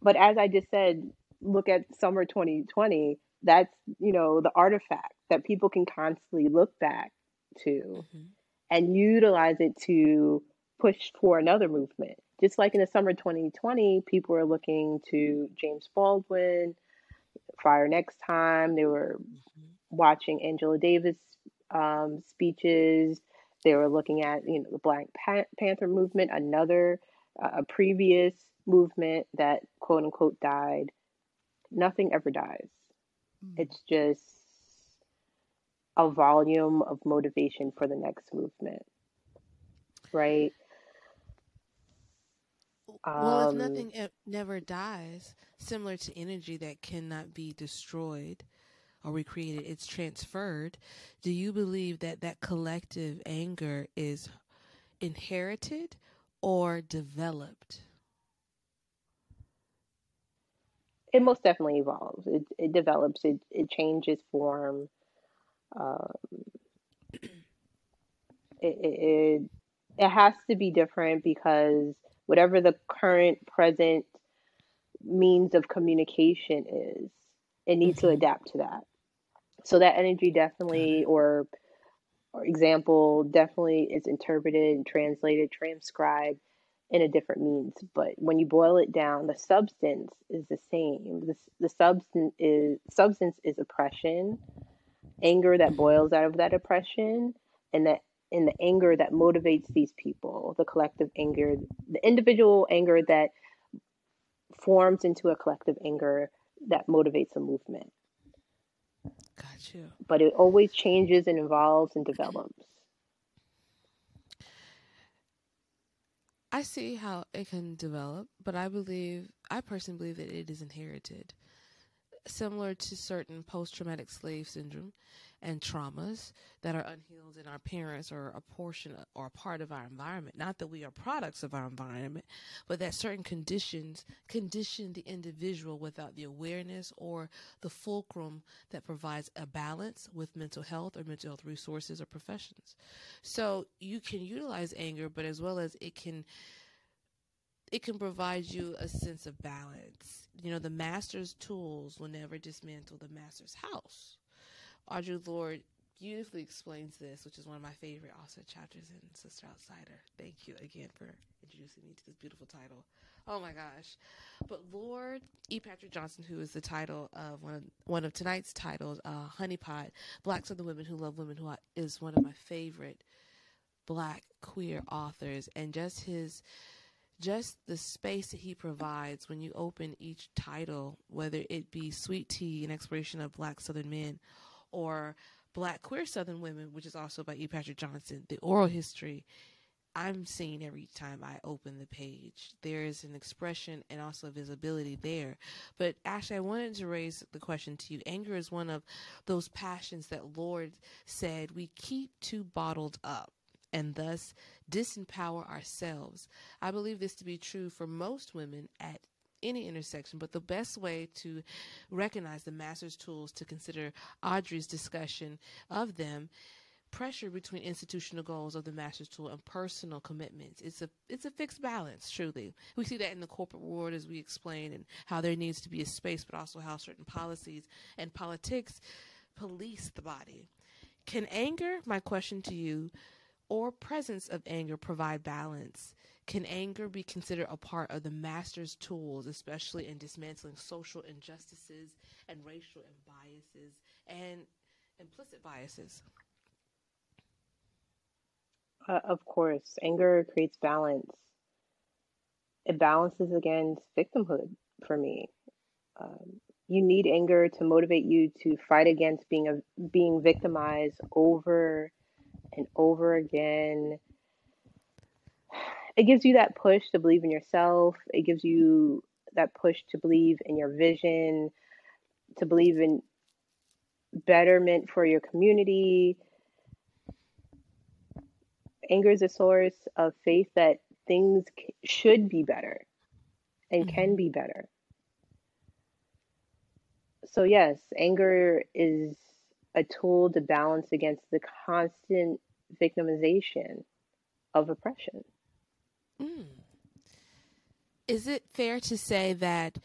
But as I just said, look at summer 2020. That's, you know, the artifact that people can constantly look back to Mm-hmm. and utilize it to push for another movement. Just like in the summer 2020, people were looking to James Baldwin, Fire Next Time. They were watching Angela Davis um, speeches. They were looking at you know the Black Panther movement, another uh, a previous movement that quote unquote died. Nothing ever dies. It's just a volume of motivation for the next movement, right? Well, if Um, nothing e- never dies, similar to energy that cannot be destroyed or recreated, it's transferred. Do you believe that that collective anger is inherited or developed? It most definitely evolves. It it develops. It it changes form. Um, it, it it has to be different because whatever the current present means of communication is, it needs to Mhm. adapt to that. So that energy definitely, or or example, definitely is interpreted, translated, transcribed in a different means. But when you boil it down, the substance is the same. The, the substance is substance is oppression, anger that boils out of that oppression, and that in the anger that motivates these people, the collective anger, the individual anger that forms into a collective anger that motivates a movement. Got you. But it always changes and evolves and develops. I see how it can develop, but I believe, I personally believe that it is inherited. Similar to certain post traumatic slave syndrome and traumas that are unhealed in our parents or a portion or a part of our environment. Not that we are products of our environment, but that certain conditions condition the individual without the awareness or the fulcrum that provides a balance with mental health or mental health resources or professions. So you can utilize anger, but as well as it can it can provide you a sense of balance. You know, the master's tools will never dismantle the master's house. Audre Lorde beautifully explains this, which is one of my favorite also chapters in Sister Outsider. Thank you again for introducing me to this beautiful title. Oh my gosh. But Lord E. Patrick Johnson, who is the title of one of one of tonight's titles, uh, Honeypot, Black the Women Who Love Women, who is one of my favorite black queer authors, and just his just the space that he provides when you open each title, whether it be Sweet Tea, an exploration of black southern men, or Black Queer Southern Women, which is also by E. Patrick Johnson, the oral history, I'm seeing every time I open the page. There is an expression and also visibility there. But Ashley, I wanted to raise the question to you. Anger is one of those passions that Lorde said we keep too bottled up and thus disempower ourselves. I believe this to be true for most women at any intersection, but the best way to recognize the master's tools to consider Audre's discussion of them pressure between institutional goals of the master's tool and personal commitments. It's a it's a fixed balance, truly. We see that in the corporate world as we explain and how there needs to be a space, but also how certain policies and politics police the body. Can anger, my question to you, or presence of anger provide balance? Can anger be considered a part of the master's tools, especially in dismantling social injustices and racial and biases and implicit biases? Uh, of course, anger creates balance. It balances against victimhood for me. Um, you need anger to motivate you to fight against being a, being victimized over and over again it gives you that push to believe in yourself. It gives you that push to believe in your vision, to believe in betterment for your community. Anger is a source of faith that things should be better and mm-hmm. can be better. So, yes, anger is a tool to balance against the constant victimization of oppression. Mm. Is it fair to say that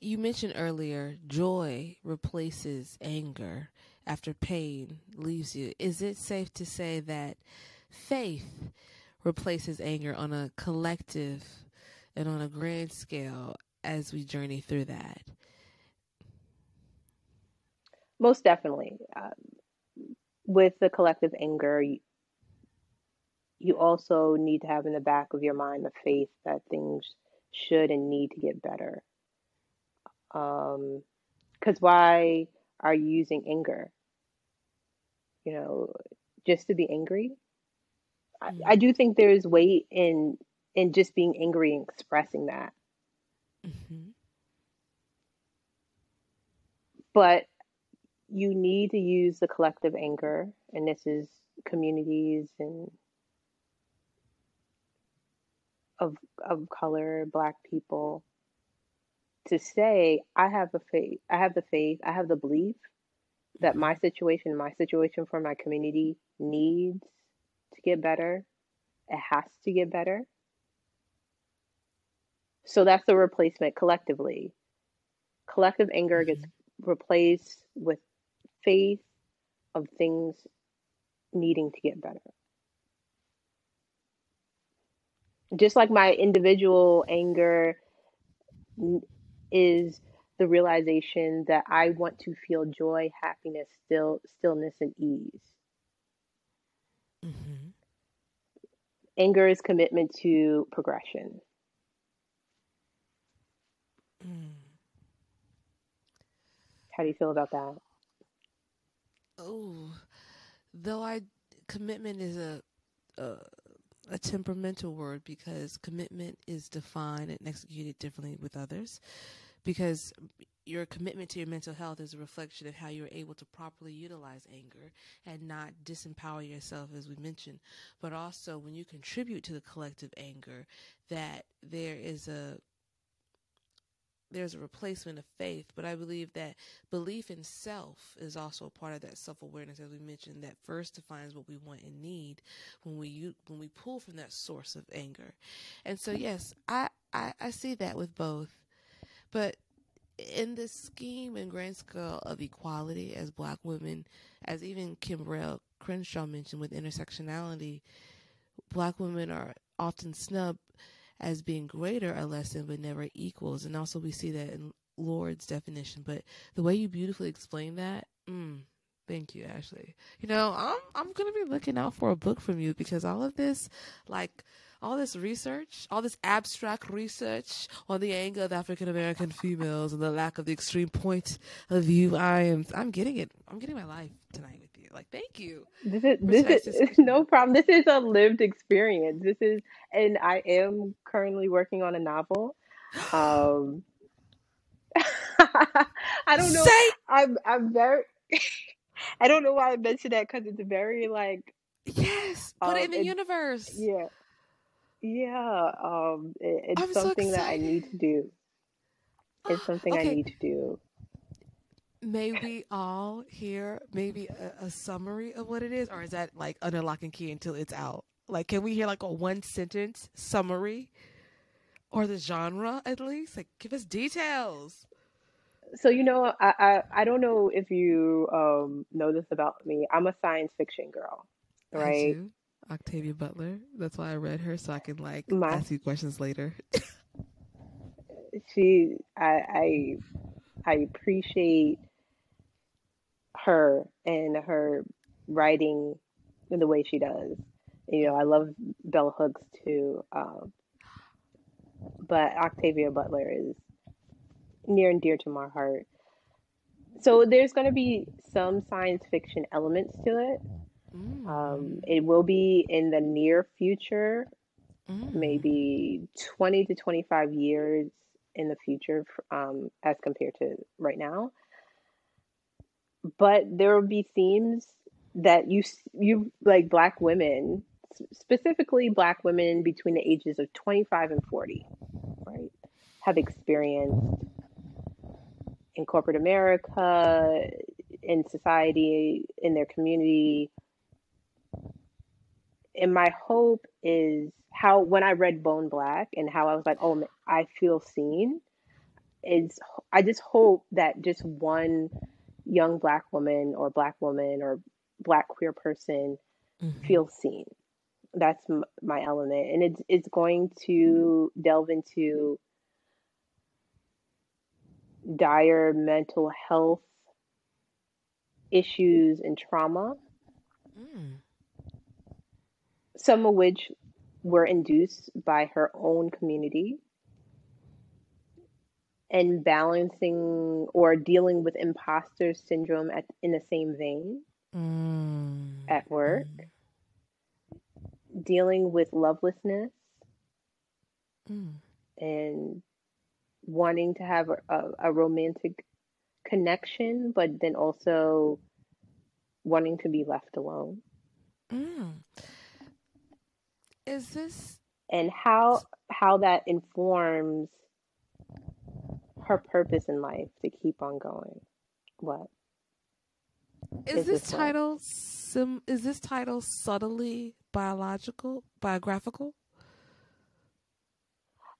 you mentioned earlier joy replaces anger after pain leaves you? Is it safe to say that faith replaces anger on a collective and on a grand scale as we journey through that? Most definitely. Uh, with the collective anger, you also need to have in the back of your mind the faith that things should and need to get better. Um, because why are you using anger? You know, just to be angry. Mm-hmm. I, I, do think there's weight in in just being angry and expressing that. Mm-hmm. But you need to use the collective anger, and this is communities and of of color, black people, to say I have the faith, I have the faith, I have the belief that my situation, my situation for my community needs to get better. It has to get better. So that's the replacement collectively. Collective anger mm-hmm. gets replaced with faith of things needing to get better. Just like my individual anger is the realization that I want to feel joy, happiness, still stillness, and ease. Mm-hmm. Anger is commitment to progression. Mm. How do you feel about that? Oh, though I commitment is a, a a temperamental word because commitment is defined and executed differently with others. Because your commitment to your mental health is a reflection of how you're able to properly utilize anger and not disempower yourself, as we mentioned. But also, when you contribute to the collective anger, that there is a there's a replacement of faith, but I believe that belief in self is also a part of that self awareness, as we mentioned, that first defines what we want and need when we when we pull from that source of anger. And so, yes, I I, I see that with both. But in this scheme and grand scale of equality as black women, as even Kimberlé Crenshaw mentioned with intersectionality, black women are often snubbed as being greater or less than, but never equals. And also, we see that in Lorde's definition. But the way you beautifully explain that, mm, thank you, Ashley. You know, I'm I'm gonna be looking out for a book from you because all of this, like all this research, all this abstract research on the anger of African American females and the lack of the extreme point of view, I am I'm getting it. I'm getting my life tonight. Like, thank you. This is this is no problem. This is a lived experience. This is, and I am currently working on a novel. Um, I don't know. Say- I'm I'm very. I don't know why I mentioned that because it's very like yes, put Um, it in the universe. yeah, yeah. Um, it, it's I'm so something that I need to do. It's something I need to do. May we all hear maybe a, a summary of what it is, or is that like under lock and key until it's out? Like, can we hear like a one sentence summary, or the genre at least? Like, give us details. So you know, I I, I don't know if you um know this about me. I'm a science fiction girl, right? Octavia Butler. That's why I read her, so I can like My- ask you questions later. she I I I appreciate her and her writing in the way she does. You know, I love Bell Hooks too. Um, but Octavia Butler is near and dear to my heart. So there's going to be some science fiction elements to it. Mm, Um, it will be in the near future, mm. maybe 20 to 25 years in the future um, as compared to right now. But there will be themes that you you like black women, specifically black women between the ages of 25 and 40, right, have experienced in corporate America, in society, in their community. And my hope is how when I read Bone Black and how I was like, oh, I feel seen. Is I just hope that just one young black woman or black woman or black queer person Mhm. feels seen. That's m- my element, and it's it's going to delve into dire mental health issues and trauma, Mm. some of which were induced by her own community, and balancing or dealing with imposter syndrome at, in the same vein Mm. at work, dealing with lovelessness Mm. and wanting to have a, a, a romantic connection, but then also wanting to be left alone. Mm. Is this And how how that informs her purpose in life to keep on going. What? is Is this this title sim is this title subtly biological biographical?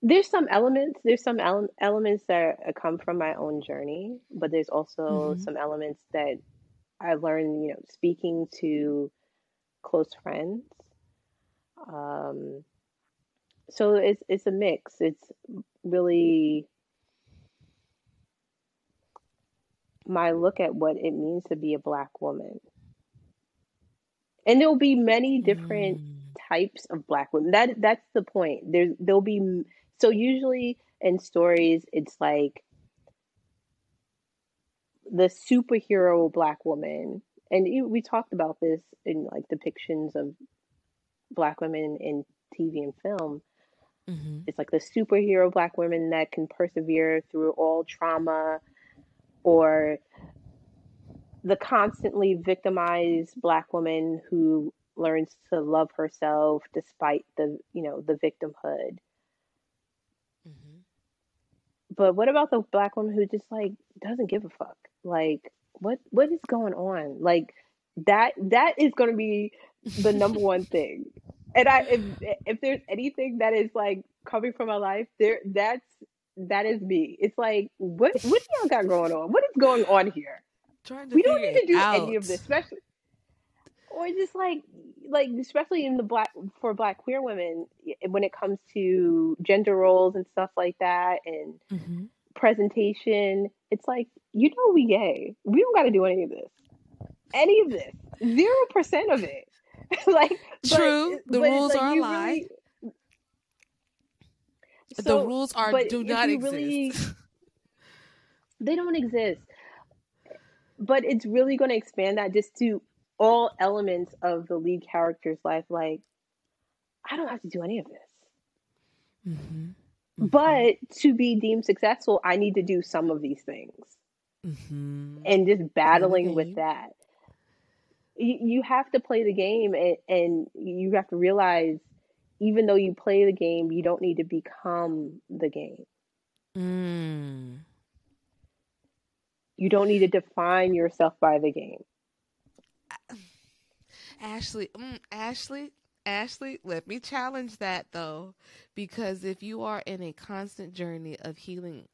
There's some elements. There's some ele- elements that come from my own journey, but there's also Mhm. some elements that I learned, you know, speaking to close friends. Um, so it's it's a mix. It's really my look at what it means to be a black woman. And there'll be many different Mm. types of black women. That that's the point. There there'll be so usually in stories it's like the superhero black woman, and we talked about this in like depictions of black women in TV and film. Mhm. It's like the superhero black women that can persevere through all trauma, or the constantly victimized black woman who learns to love herself despite the you know the victimhood. Mhm. But what about the black woman who just like doesn't give a fuck? Like what what is going on? Like that that is going to be the number one thing. And I if if there's anything that is like coming from my life, there that's that is me. It's like what what do y'all got going on? What is going on here? Trying to We don't need to do out. any of this, especially or just like like especially in the black for black queer women when it comes to gender roles and stuff like that and hmm presentation. It's like you know we gay. We don't got to do any of this. Any of this. Zero percent of it. like but True. The but rules like are a lie. really the rules are do not exist. really they don't exist. But it's really going to expand that just to all elements of the lead character's life. Like i don't have to do any of this. Hmm but to be deemed successful i need to do some of these things. Hmm and just battling with that. You, you have to play the game and, and you have to realize even though you play the game you don't need to become the game. Mm. you don't need to define yourself by the game. Ashley, mm, Ashley, Ashley, let me challenge that though, because if you are in a constant journey of healing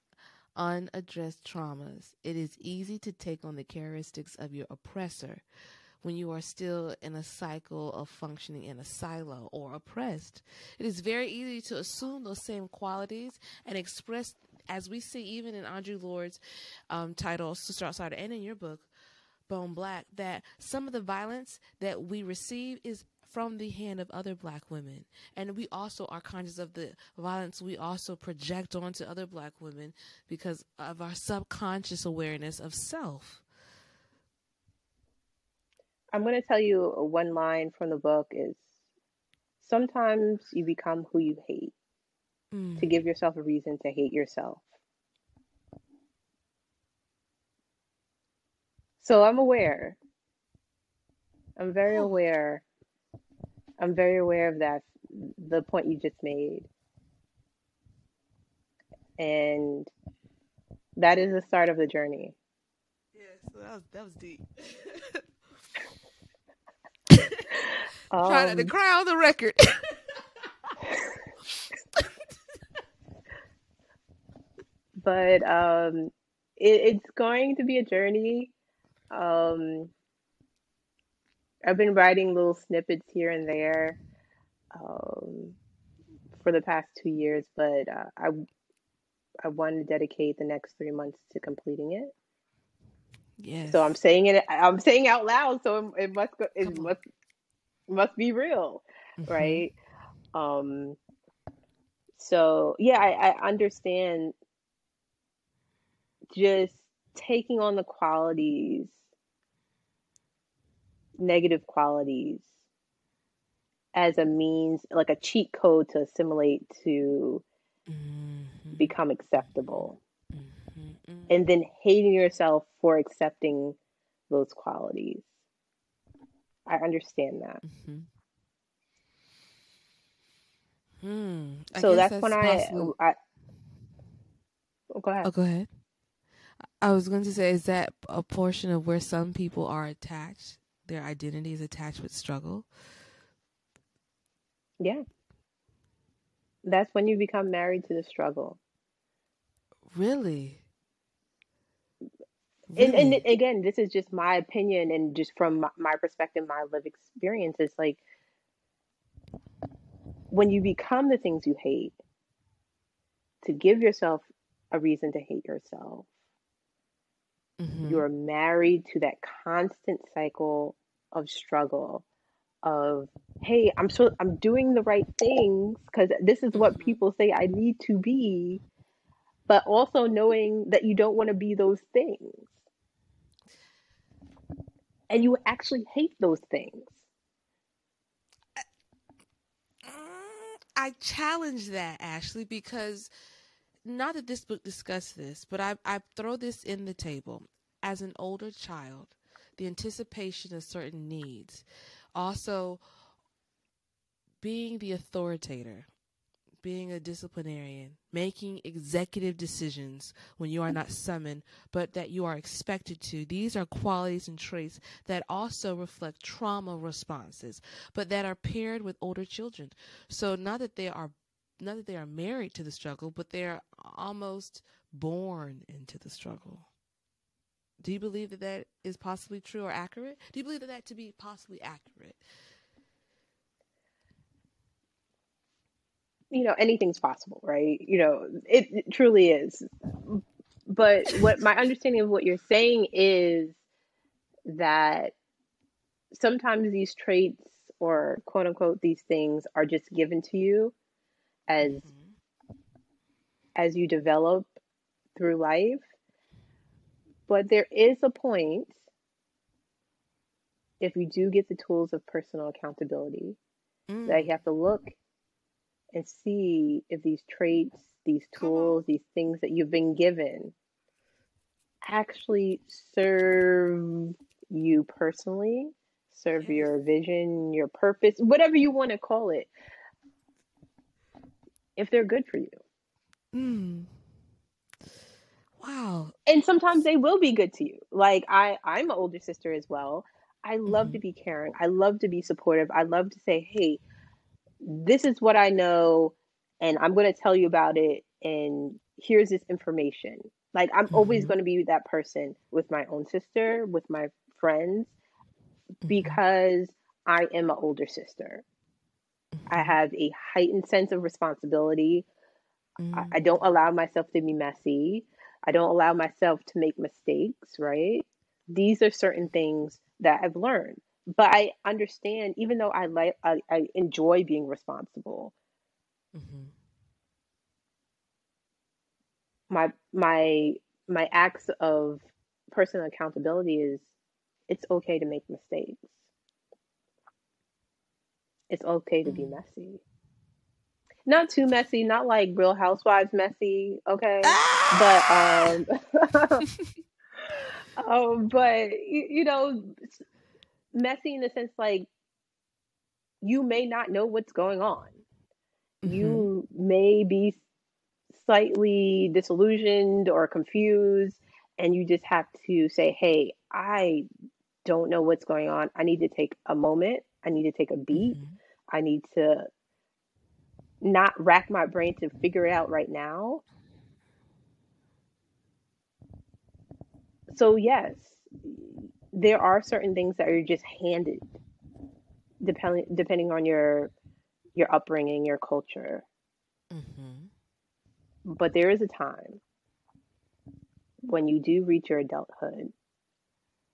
unaddressed traumas, it is easy to take on the characteristics of your oppressor when you are still in a cycle of functioning in a silo or oppressed. It is very easy to assume those same qualities and express, as we see even in Audre Lorde's um, title, Sister Outsider, and in your book, Bone Black, that some of the violence that we receive is from the hand of other black women. And we also are conscious of the violence we also project onto other black women because of our subconscious awareness of self. I'm going to tell you one line from the book is sometimes you become who you hate Mm. to give yourself a reason to hate yourself. So I'm aware. I'm very aware. I'm very aware of that, the point you just made. And that is the start of the journey. Yes, that was, that was deep. Trying to Um, cry on the record. but um, it, it's going to be a journey. Um, I've been writing little snippets here and there um, for the past two years, but uh, I I want to dedicate the next three months to completing it. yes. So I'm saying it. I'm saying out loud, so it, it must go. It must must be real, Mhm. right? Um. So yeah, I, I understand. Just taking on the qualities, negative qualities, as a means, like a cheat code to assimilate to Mhm. become acceptable, Mhm. Mhm. and then hating yourself for accepting those qualities. I understand that. Mhm. Hmm. I So guess that's when I, I oh, go ahead. Oh, go ahead. I was going to say, is that a portion of where some people are attached? Their identity is attached with struggle. Yeah. That's when you become married to the struggle. Really? And, and again, this is just my opinion and just from my, my perspective, my lived experience. It's like when you become the things you hate, to give yourself a reason to hate yourself, Mhm. you're married to that constant cycle of struggle of hey i'm so i'm doing the right things because this is what Mhm. people say i need to be but also knowing that you don't want to be those things and you actually hate those things. Mm, I challenge that, Ashley, because not that this book discussed this, but I, I throw this in the table. As an older child, the anticipation of certain needs, also being the authoritator, being a disciplinarian, making executive decisions when you are not summoned, but that you are expected to. These are qualities and traits that also reflect trauma responses, but that are paired with older children. So, not that they are not that they are married to the struggle, but they're almost born into the struggle. Do you believe that that is possibly true or accurate? Do you believe that that to be possibly accurate? You know, anything's possible, right? You know, it, it truly is. But what my understanding of what you're saying is that sometimes these traits or quote unquote these things are just given to you as mm-hmm. as you develop through life but there is a point if you do get the tools of personal accountability mm. that you have to look and see if these traits these tools these things that you've been given actually serve you personally serve your vision, your purpose, whatever you want to call it, if they're good for you. Mm. Wow. And sometimes they will be good to you. Like I I'm an older sister as well. I love mm-hmm. to be caring. I love to be supportive. I love to say, "Hey, this is what I know and I'm going to tell you about it and here's this information." Like I'm mm-hmm. always going to be that person with my own sister, with my friends Mm-hmm. because I am an older sister. I mm-hmm. have a heightened sense of responsibility. Mm. I, I don't allow myself to be messy. I don't allow myself to make mistakes, right? These are certain things that I've learned. But I understand, even though I like, I, I enjoy being responsible. Mm-hmm. My my my acts of personal accountability is it's okay to make mistakes. It's okay to be mm. messy. Not too messy, not like Real Housewives messy, okay? Ah! But um, um but you, you know messy in the sense like you may not know what's going on. Mm-hmm. You may be slightly disillusioned or confused and you just have to say, "Hey, I don't know what's going on, I need to take a moment. I need to take a beat. Mm-hmm. I need to not rack my brain to figure it out right now. So, yes, there are certain things that are just handed depending depending on your your upbringing, your culture. Mm-hmm. But there is a time when you do reach your adulthood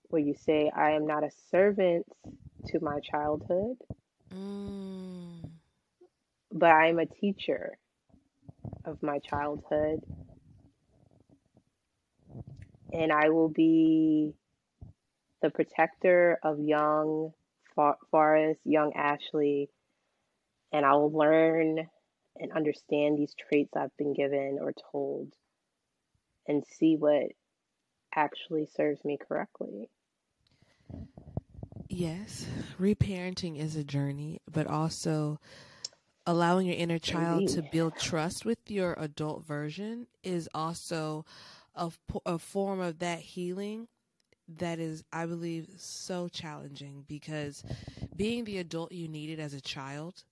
where you say, I am not a servant to my childhood, mm. but I am a teacher of my childhood. And I will be the protector of young Forrest, young Ashley, and I will learn and understand these traits I've been given or told and see what actually serves me correctly. Yes, reparenting is a journey, but also allowing your inner child to build trust with your adult version is also a, a form of that healing that is, I believe, so challenging because being the adult you needed as a child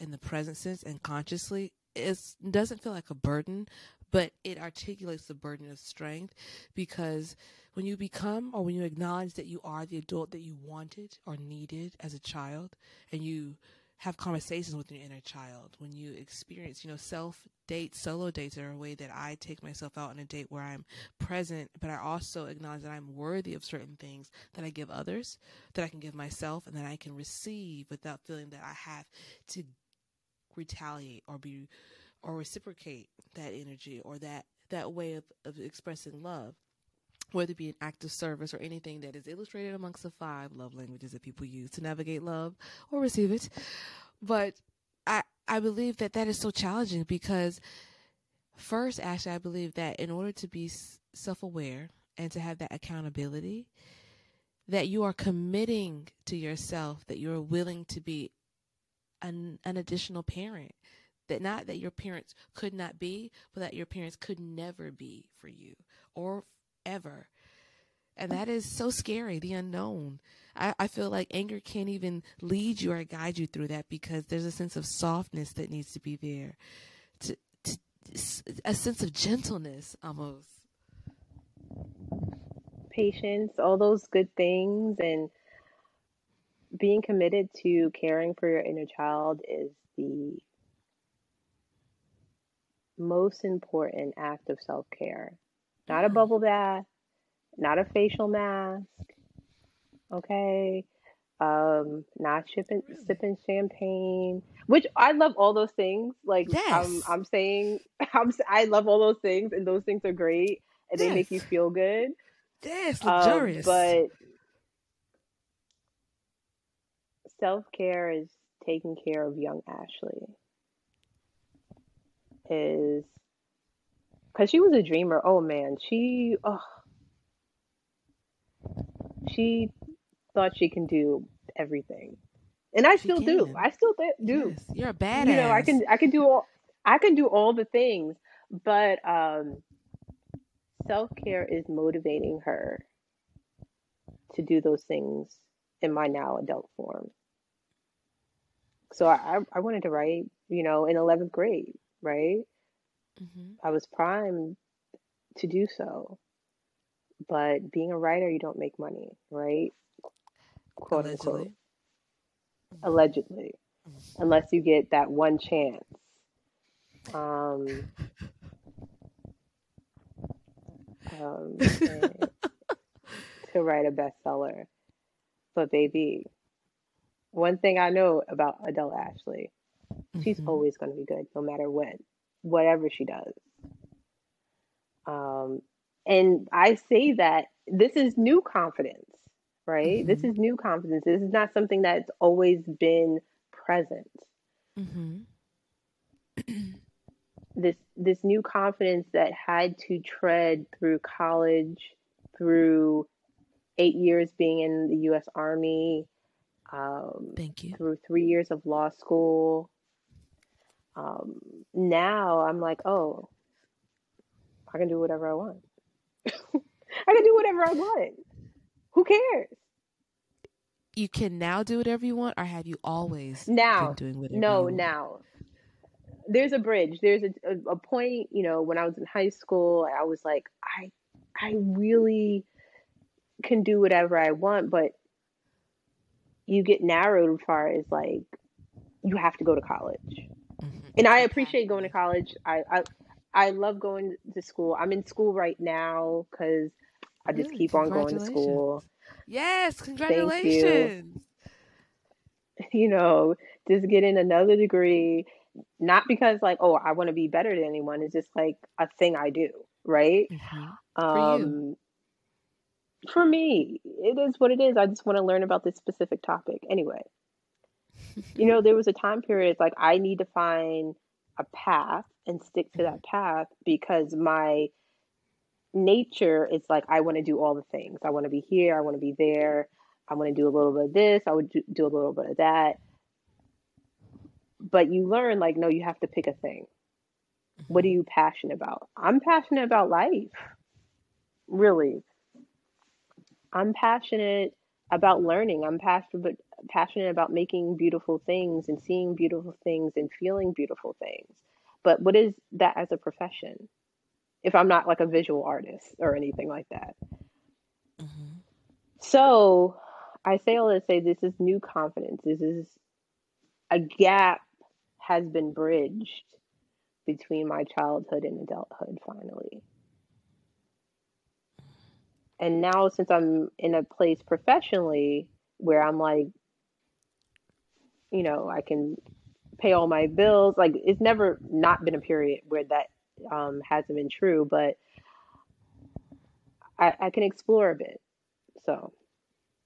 in the present sense and consciously is doesn't feel like a burden, but it articulates the burden of strength because when you become or when you acknowledge that you are the adult that you wanted or needed as a child and you have conversations with your inner child. When you experience you know self dates solo dates are a way that i take myself out on a date where i'm present but i also acknowledge that i'm worthy of certain things that i give others that i can give myself and that i can receive without feeling that i have to retaliate or be or reciprocate that energy or that that way of, of expressing love whether it be an act of service or anything that is illustrated amongst the five love languages that people use to navigate love or receive it. But I I believe that that is so challenging because first, actually, I believe that in order to be self aware and to have that accountability, that you are committing to yourself that you're willing to be an, an additional parent that not that your parents could not be, but that your parents could never be for you or ever. and that is so scary. The unknown. I, I feel like anger can't even lead you or guide you through that because there's a sense of softness that needs to be there, to, to a sense of gentleness almost. Patience, all those good things, and being committed to caring for your inner child is the most important act of self care. Not a bubble bath, not a facial mask, okay? Um, not shipping, really? sipping champagne, which I love all those things. Like I'm, I'm saying, I'm, I love all those things, and those things are great, and they make you feel good. Yes. Um, Luxurious. but self care is taking care of young Ashley. Is because she was a dreamer. Oh man, she, oh, she thought she can do everything, and I She still do. I still th- do. Yes. You're a badass. You know, I can, I can do all, I can do all the things, but um, self care is motivating her to do those things in my now adult form. So I, I I wanted to write, you know, in 11th grade, right? Hmm I was primed to do so. But being a writer, you don't make money, right? Quote unquote, Allegedly. allegedly, unless you get that one chance. Um, um, to write a bestseller. But baby, one thing I know about Adele Ashley, she's hmm always going to be good no matter when, whatever she does. Um, and I say that this is new confidence, right? This hmm is new confidence. This is not something that's always been present. hmm This this new confidence that had to tread through college, through eight years being in the U.S. Army, um, Thank you. through three years of law school. Um, now I'm like, oh, I can do whatever I want. I can do whatever I want. Who cares? You can now do whatever you want, or have you always been Now, doing whatever you no, now. There's a bridge. There's a, a, a point, you know, when I was in high school, I was like, I I really can do whatever I want, but you get narrowed as far as like you have to go to college. And I appreciate going to college. I I, I love going to school. I'm in school right now because I just Really? keep on going to school. Yes, Thank you. congratulations. You know, just getting another degree, not because like, oh, I want to be better than anyone. It's just like a thing I do, right? hmm For you. Um, for me, it is what it is. I just want to learn about this specific topic. Anyway, you know, there was a time period like I need to find a path and stick to that path because my nature is like I want to do all the things. I want to be here, I want to be there, I want to do a little bit of this, I would do, do a little bit of that. But you learn like no, you have to pick a thing. What are hmm you passionate about? I'm passionate about life. Really. I'm passionate about learning. I'm passionate passionate about making beautiful things and seeing beautiful things and feeling beautiful things. But what is that as a profession? If I'm not like a visual artist or anything like that. hmm So I say all to say this is new confidence. This is a gap has been bridged between my childhood and adulthood finally. And now since I'm in a place professionally where I'm like, you know, I can pay all my bills. Like it's never not been a period where that um, hasn't been true, but I, I can explore a bit. So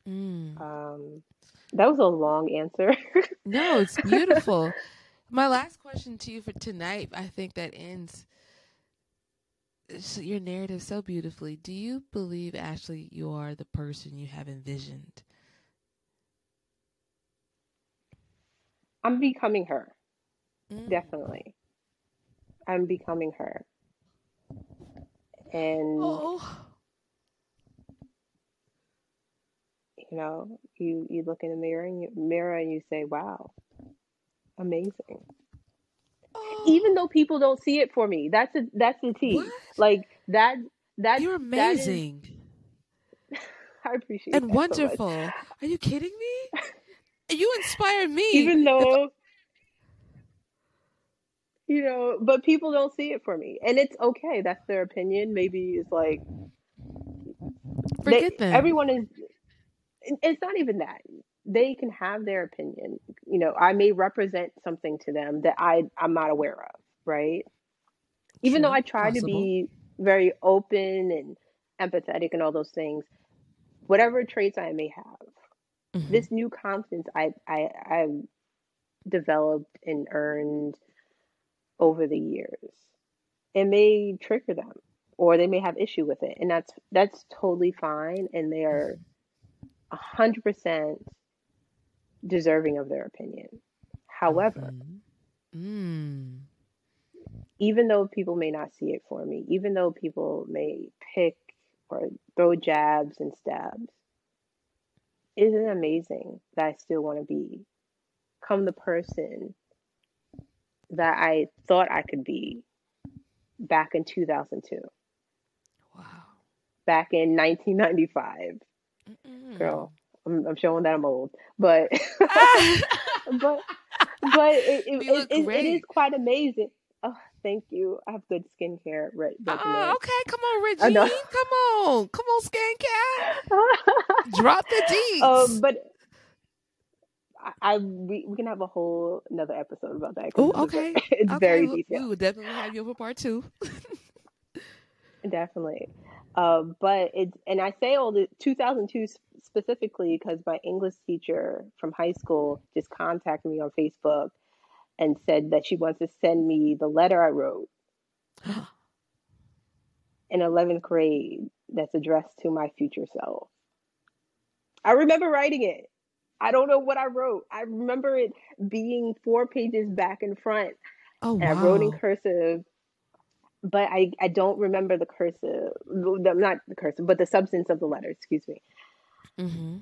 Mm. um, that was a long answer. No, it's beautiful. My last question to you for tonight, I think that ends your narrative so beautifully. Do you believe, Ashley, you are the person you have envisioned? I'm becoming her, Mm. definitely. I'm becoming her. And Oh, You know, you you look in the mirror and you, mirror and you say, "Wow, amazing." Oh, Even though people don't see it for me, that's a that's the tea. what? Like that that You're that is. amazing I appreciate and that so wonderful. Are you kidding me? You inspire me. Even though you know, but people don't see it for me, and it's okay. That's their opinion. Maybe it's like they forget them. everyone is. It's not even that they can have their opinion. You know, I may represent something to them that I I'm not aware of, right? Even though I try to be very open and empathetic and all those things, whatever traits I may have, Mhm. this new confidence I I I've developed and earned over the years, it may trigger them or they may have issue with it, and that's that's totally fine, and they are a hundred percent deserving of their opinion. However, Mhm. Mm. even though people may not see it for me, even though people may pick or throw jabs and stabs, isn't it amazing that I still want to be come the person that I thought I could be back in 2002, Wow. back in 1995. Mm-mm. Girl, I'm, I'm showing that I'm old, but but but it, it, it, it, it is quite amazing. Oh, thank you. I have good skincare re-. Oh, okay. Come on, Regine. Come on. Come on, Scan Cat. Drop the deeds. um, but I, I we, we can have a whole another episode about that. oh, okay. it's okay. very we- We will definitely have you for part two. definitely. Um, but it's and I say all the 2002 s- specifically because my English teacher from high school just contacted me on Facebook and said that she wants to send me the letter I wrote in 11th grade that's addressed to my future self. I remember writing it. I don't know what I wrote. I remember it being four pages back and front, oh, and I wrote in cursive, but I, I don't remember the cursive, the, not the cursive, but the substance of the letter, excuse me. Mm-hmm.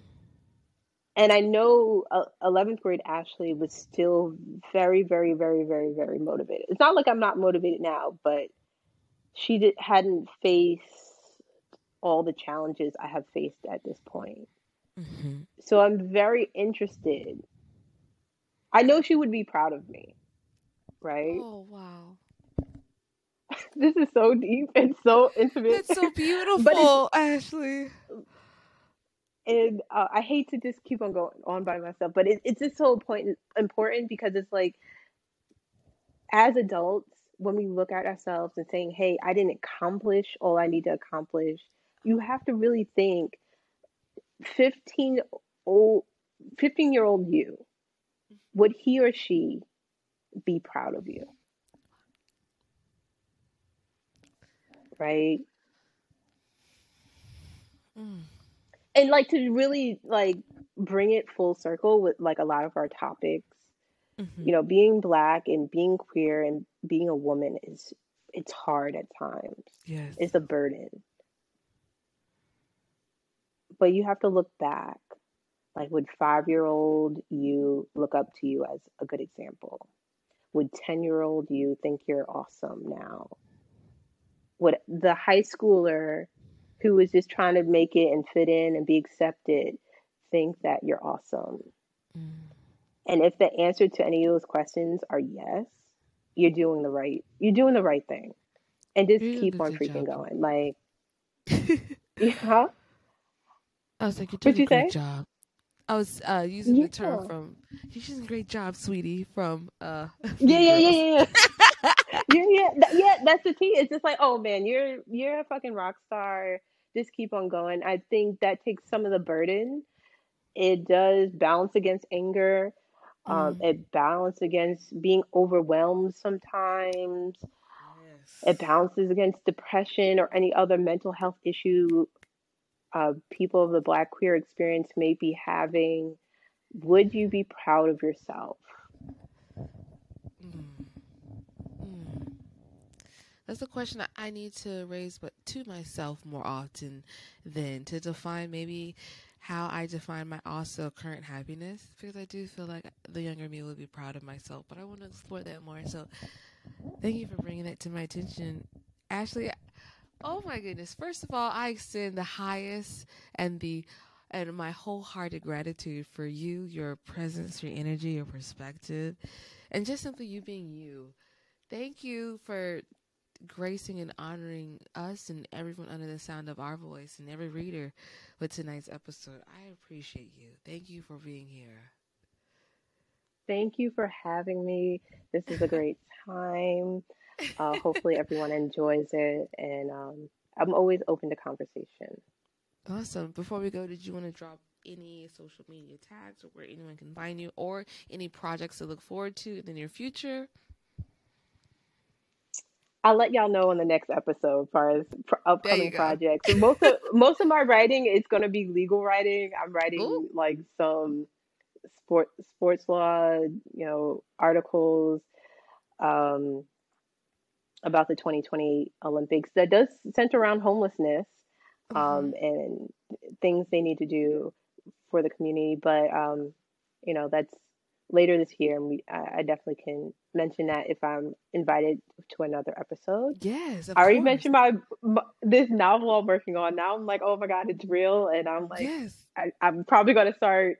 And I know uh, 11th grade Ashley was still very, very, very, very, very motivated. It's not like I'm not motivated now, but she did, hadn't faced all the challenges I have faced at this point. Mm-hmm. So I'm very interested. I know she would be proud of me, right? Oh, wow. This is so deep and so intimate. That's so it's beautiful, Ashley. And uh, I hate to just keep on going on by myself, but it, it's just so important important because it's like as adults when we look at ourselves and saying, "Hey, I didn't accomplish all I need to accomplish," you have to really think 15 old 15 year old you would he or she be proud of you, right? Mm. And like to really like bring it full circle with like a lot of our topics Mm-hmm. you know being black and being queer and being a woman is it's hard at times. Yes. it's a burden. But you have to look back. Like would five year old you look up to you as a good example? Would 10 year old you think you're awesome now? Would the high schooler who was just trying to make it and fit in and be accepted think that you're awesome Mm. and if the answer to any of those questions are yes you're doing the right you're doing the right thing and just You're keep on freaking job. going like yeah I was like, you're doing a great say? job. I was uh, using the term Yeah. from "You're doing a great job, sweetie" from uh, Yeah, yeah, yeah, yeah, yeah. yeah, yeah, That- yeah. That's the key. It's just like, oh man, you're you're a fucking rock star. Just keep on going. I think that takes some of the burden. It does balance against anger. Um, Mm. it balance against being overwhelmed sometimes. It balances against depression or any other mental health issue uh, people of the Black queer experience may be having. Would you be proud of yourself? Mm. Mm. That's a question that I need to raise, but to myself more often than to define maybe how I define my also current happiness because I do feel like the younger me would be proud of myself, but I want to explore that more. So, thank you for bringing that to my attention, Ashley. Oh my goodness! First of all, I extend the highest and the and my wholehearted gratitude for you, your presence, your energy, your perspective, and just simply you being you. Thank you for gracing and honoring us and everyone under the sound of our voice and every reader with tonight's episode. I appreciate you. Thank you for being here. Thank you for having me. This is a great time. Uh, hopefully, everyone enjoys it, and um, I'm always open to conversation. Awesome. Before we go, did you want to drop any social media tags or where anyone can find you, or any projects to look forward to in the near future? I'll let y'all know in the next episode as far as upcoming projects. Most of most of my writing is going to be legal writing. I'm writing Ooh. like some sport sports law, you know, articles um, about the 2020 Olympics that does center around homelessness um, mm-hmm. and things they need to do for the community. But um, you know, that's later this year, and we I, I, definitely can mention that if I'm invited to another episode. Yes, I already course. mentioned my, my, this novel I'm working on. Now I'm like, oh my god, it's real, and I'm like, yes, I, I'm probably gonna start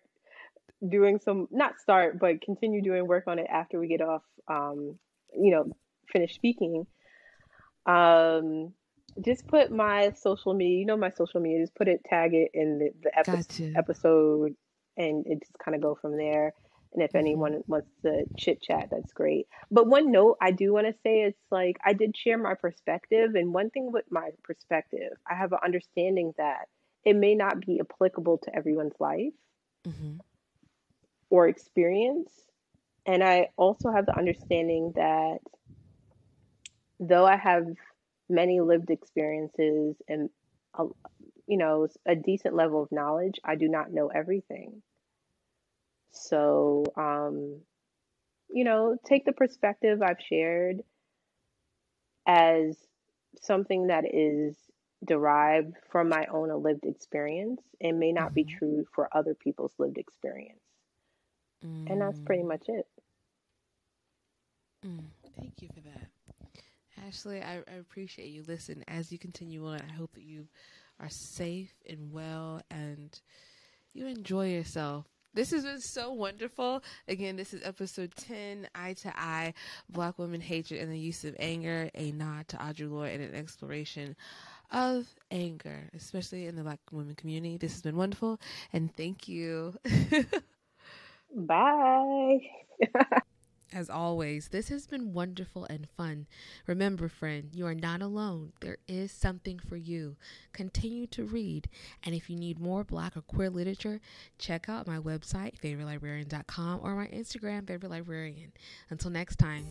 doing some not start but continue doing work on it after we get off um you know finish speaking um just put my social media you know my social media just put it tag it in the, the epi- gotcha. episode and it just kind of go from there and if mm-hmm. anyone wants to chit chat, that's great. But one note I do want to say is like I did share my perspective, and one thing with my perspective, I have an understanding that it may not be applicable to everyone's life mm-hmm. or experience. And I also have the understanding that though I have many lived experiences and a, you know a decent level of knowledge, I do not know everything. So, um, you know, take the perspective I've shared as something that is derived from my own lived experience and may not mm-hmm. be true for other people's lived experience. Mm. And that's pretty mm. much it. Mm. Thank you for that. Ashley, I, I appreciate you. Listen, as you continue on, I hope that you are safe and well and you enjoy yourself this has been so wonderful. Again, this is episode 10 Eye to Eye Black Women Hatred and the Use of Anger, a nod to Audre Lorde and an exploration of anger, especially in the Black women community. This has been wonderful, and thank you. Bye. As always, this has been wonderful and fun. Remember, friend, you are not alone. There is something for you. Continue to read. And if you need more black or queer literature, check out my website, favoritelibrarian.com, or my Instagram, favorite librarian. Until next time,